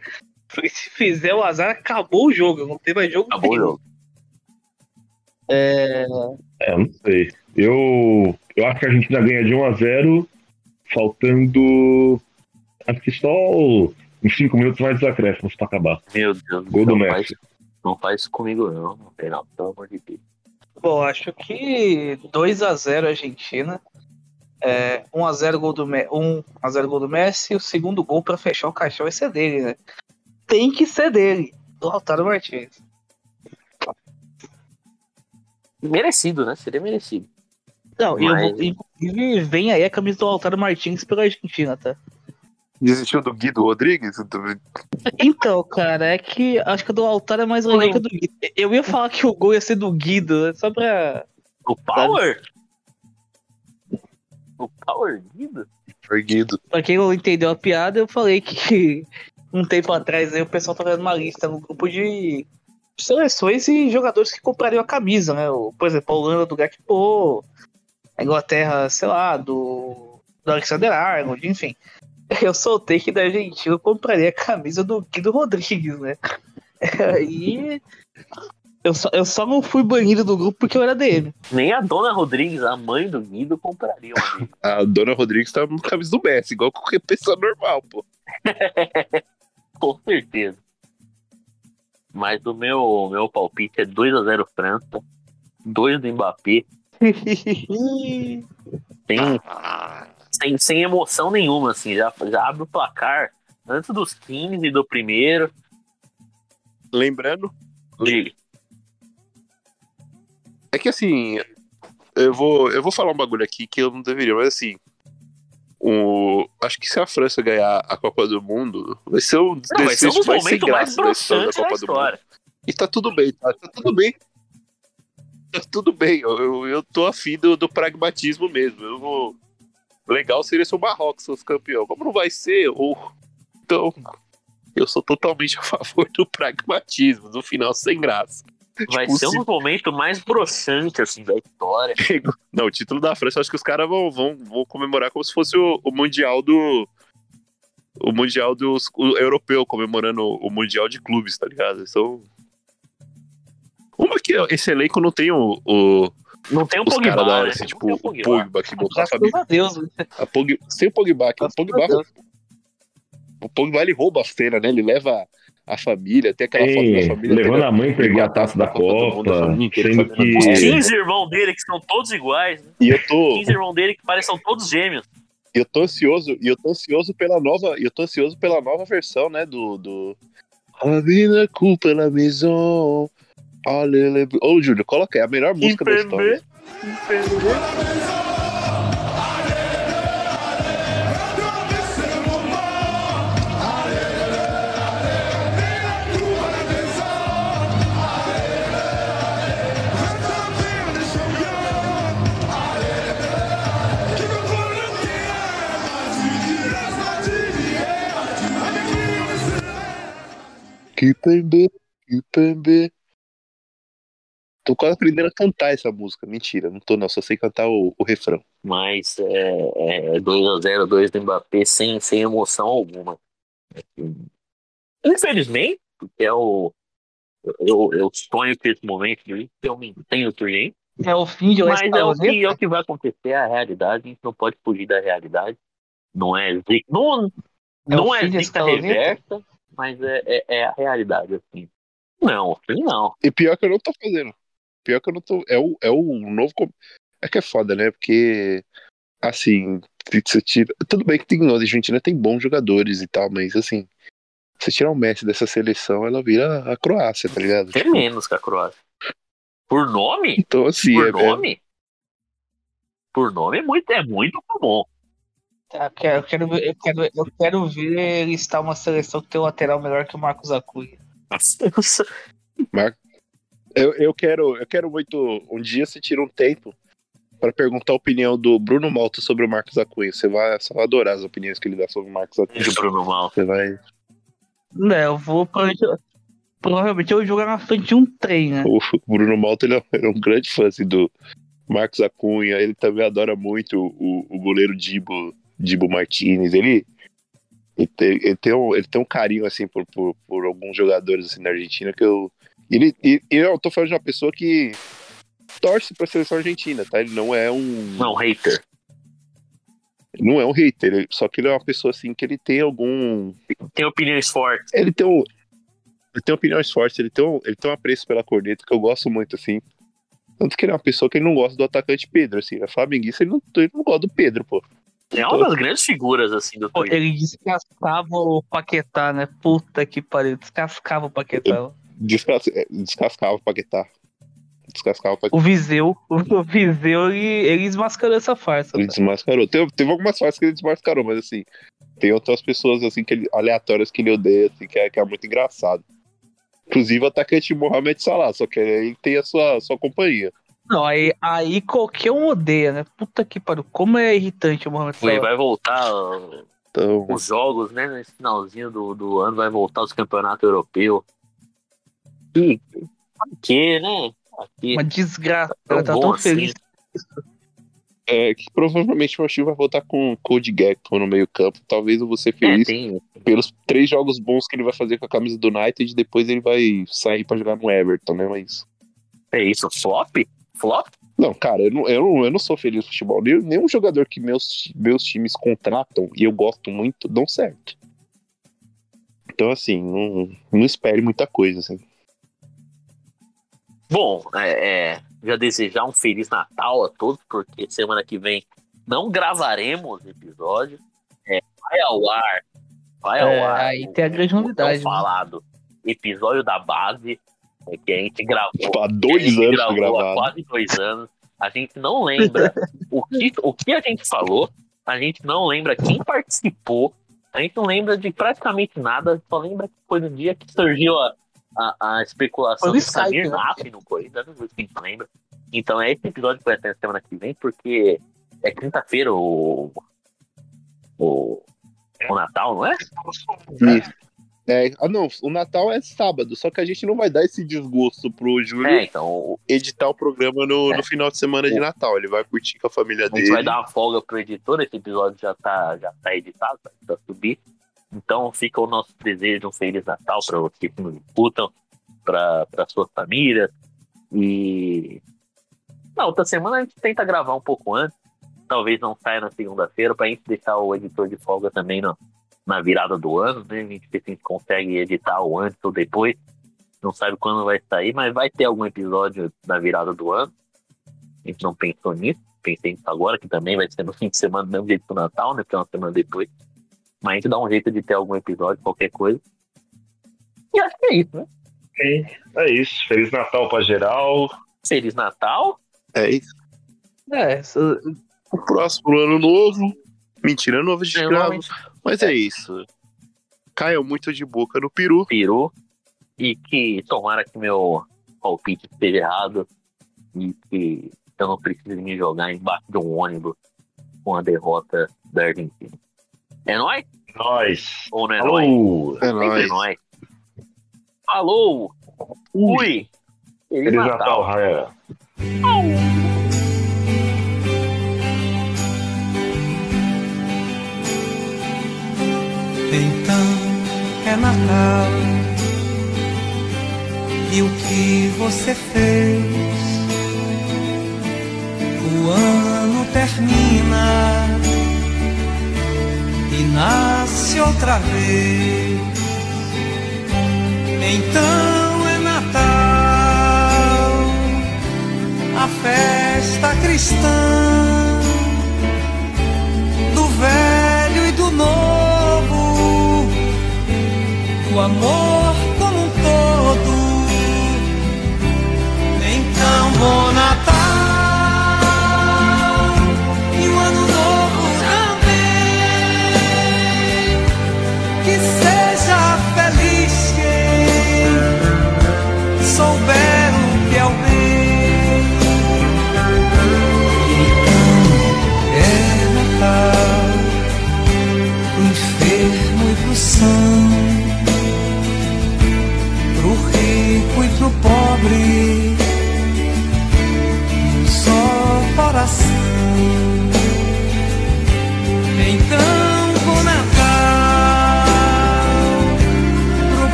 Porque se fizer o azar, acabou o jogo. Não tem mais jogo. Acabou o jogo. É... é, não sei. Eu, eu acho que a Argentina ganha de 1 a 0 faltando. Acho que só uns 5 minutos mais dos acréscimos pra acabar. Meu Deus Gol do Messi. não faz isso comigo, não. Não, pelo amor de Deus. Bom, acho que 2 a 0 Argentina. É, 1 a 0 gol do 1 a 0 gol do Messi, o segundo gol para fechar o caixão vai ser dele, né? Tem que ser dele, do Lautaro Martins. Merecido, né? Seria merecido. Não, Mas... e inclusive vem aí a camisa do Altaro Martins pela Argentina, tá? Desistiu do Guido Rodrigues? Então, cara, é que acho que a do Altaro é mais legal que a do Guido. Eu ia falar que o gol ia ser do Guido, né? só pra. O Power? O Power Guido? Foi Guido. Pra quem não entendeu a piada, eu falei que um tempo atrás aí o pessoal tava fazendo uma lista no grupo de seleções e jogadores que comprariam a camisa, né? O, por exemplo, a Holanda do Gakpo, a Inglaterra, sei lá, do, do Alexander Arnold, enfim. Eu soltei que da Argentina eu compraria a camisa do Guido Rodrigues, né? Aí eu só, eu só não fui banido do grupo porque eu era dele. Nem a dona Rodrigues, a mãe do Guido, compraria uma A dona Rodrigues tá com camisa do Messi, igual qualquer pessoa normal, pô. Com certeza. Mas o meu, meu palpite é 2x0 França, 2 do Mbappé, sem, sem, sem emoção nenhuma, assim. Já, já abre o placar antes dos 15 do primeiro. Lembrando, Ligue. é que assim, eu vou, eu vou falar um bagulho aqui que eu não deveria, mas assim, o, acho que se a França ganhar a Copa do Mundo, vai ser um dos Não, vai ser um desfechos mais sem momentos mais da história da Copa do Mundo. E tá tudo bem, tá, tá tudo bem. Tá tudo bem, eu, eu, eu tô afim do, do pragmatismo mesmo. Eu vou. Legal seria se o Marrocos fosse campeão. Como não vai ser, ou. Então. Eu sou totalmente a favor do pragmatismo, do final sem graça. Vai Tipo, ser um dos momentos mais broxantes assim, da história. Não, o título da França, eu acho que os caras vão, vão, vão comemorar como se fosse o, o Mundial do. O Mundial dos. O europeu, comemorando o Mundial de Clubes, tá ligado? Então. Uma que esse elenco não tem o. o Não tem um caras da Pogba, hora, né? assim, tipo, tem um o Pogba. Pogba que botou família. a Deus, né? A Pog... Sem o Pogba, que o Pogba, o Pogba ele rouba a cena, né? Ele leva a família, tem aquela foto da família. levando a mãe perder a taça da mundo, Copa, sendo fazendo que Os É. 15 irmãos dele, que são todos iguais, né? E eu tô, 15 irmãos dele que parecem todos gêmeos. e eu tô ansioso, e eu tô ansioso pela nova, e eu tô ansioso pela nova versão, né, do do A vida culpa la maison. Olha, lembro- Ô, Júlio, coloca aí a melhor música da história. Kipembe, Kipembe. Tô quase aprendendo a cantar essa música. Mentira, não tô não, só sei cantar o, o refrão. Mas é, é 2x0, 2 do Mbappé sem, sem emoção alguma. Infelizmente, porque é o. Eu, eu sonho com esse momento de eu me tenho cliente, É o fim de mas é o, que, é o que vai acontecer, é a realidade, a gente não pode fugir da realidade. Não é zica, não, não é zica reversa, mas é, é, é a realidade, assim. Não, assim não. E pior que eu não tô fazendo. Pior que eu não tô. É o, é o novo. É que é foda, né? Porque. Assim. Você tira... Tudo bem que tem, a Argentina tem bons jogadores e tal, mas assim. Você tirar o Messi dessa seleção, ela vira a Croácia, tá ligado? É menos que a Croácia. Por nome? Então, assim. Por é- é- nome? Por nome é muito, é muito bom. Tá, eu quero, eu, quero, ver- eu, quero, eu quero ver listar uma seleção que tem um lateral melhor que o Marcos Acunha. Eu, eu quero, eu quero muito. Um dia você tira um tempo para perguntar a opinião do Bruno Malta sobre o Marcos Acunha. Você vai, você vai adorar as opiniões que ele dá sobre o Marcos Acunha. Bruno Mal. Você vai. Não, eu vou provavelmente, eu vou jogar na frente de um trem, né? O Bruno Malta ele é ele é um grande fã assim, do Marcos Acunha. Ele também adora muito o, o goleiro Dibo, Dibo Martinez. Ele, ele, tem, ele, tem um, ele tem um carinho assim por, por, por alguns jogadores assim, da Argentina que eu. Ele, eu tô falando de uma pessoa que torce pra seleção argentina, tá? Ele não é um. Não, hater. não é um hater, só que ele é uma pessoa assim que ele tem algum. Tem opiniões fortes. Ele tem um. Ele tem opiniões fortes, ele tem um, ele tem um apreço pela corneta que eu gosto muito, assim. Tanto que ele é uma pessoa que ele não gosta do atacante Pedro, assim. É flamenguista, ele não, ele não gosta do Pedro, pô. É uma das grandes figuras, assim, do Pô, Twitter. ele descascava o Paquetá, né? Puta que pariu, descascava o Paquetá. Descas, é, descascava o Paquetá. Descascava o Paquetá. O Viseu, o Viseu, ele, ele desmascarou essa farsa. Ele cara. desmascarou. Teve, teve algumas fases que ele desmascarou, mas assim, tem outras pessoas assim que ele, aleatórias que ele odeia, assim, que é, que é muito engraçado. Inclusive o atacante Mohamed Salah, só que ele tem a sua, sua companhia. Não, aí, aí qualquer um odeia, né? Puta que pariu, como é irritante o Mohamed Ele Salah. vai voltar ó, Então, os jogos, né? Nesse finalzinho do, do ano, vai voltar os campeonatos europeus. Que, que né? Aqui. Uma desgraça. Tá bom tão assim. feliz. É, que provavelmente o time vai voltar com o Code Gecko no meio campo. Talvez eu vou ser É, feliz tem. pelos três jogos bons que ele vai fazer com a camisa do United e depois ele vai sair pra jogar no Everton, né? Mas. É isso, flop? Flop? Não, cara, eu não, eu não, eu não sou feliz no futebol. Nenhum, nenhum jogador que meus, meus times contratam e eu gosto muito dão certo. Então, assim, não, não espere muita coisa, assim. Bom, é, é, já desejar um Feliz Natal a todos, porque semana que vem não gravaremos episódio. É, vai ao ar. Vai ao É, ar. aí tem a grande novidade, né? falado episódio da base, é, que a gente gravou. Tipo, há dois anos gravou foi há gravado. quase dois anos. A gente não lembra o, que, o que a gente falou, a gente não lembra quem participou, a gente não lembra de praticamente nada, só lembra que foi no dia que surgiu a, a, a especulação Foi do Samir? Naf no Corinthians, não sei se a gente lembra. Então é esse episódio que vai ter semana que vem, porque é quinta-feira o, o, o Natal, não é? Isso. É, ah, não, o Natal é sábado, só que a gente não vai dar esse desgosto pro Júlio É, então editar o programa no, É. no final de semana de Natal. Ele vai curtir com a família A gente dele. vai dar uma folga pro editor, esse episódio já tá, já tá editado, tá pra subir. Então fica o nosso desejo de um Feliz Natal para vocês que nos escutam, para suas famílias. E na outra semana a gente tenta gravar um pouco antes. Talvez não saia na segunda-feira, pra gente deixar o editor de folga também no, na virada do ano, né? A gente a gente consegue editar o antes ou depois. Não sabe quando vai sair, mas vai ter algum episódio na virada do ano. A gente não pensou nisso pensei nisso agora, que também vai ser no fim de semana, do mesmo jeito que o Natal, né? Porque é uma semana depois. Mas a gente dá um jeito de ter algum episódio, qualquer coisa. E acho que é isso, né? É isso. Feliz Natal pra geral. Feliz Natal. É isso. É, isso- O próximo ano novo. Mentira, novo de É, escravo. normalmente Mas é isso. Caiam muito de boca no peru. peru. E que tomara que meu palpite esteja errado. E que eu não precise me jogar embaixo de um ônibus com a derrota da Argentina. É nóis? Nós. Ou não é nóis? Alô. É Sempre nóis. nóis. Alô! Ui! Feliz, Feliz Natal! Natal, Raia. Então é Natal e o que você fez? O ano termina e nasce outra vez. Então é Natal, a festa cristã do velho e do novo, o amor como um todo. Então, bom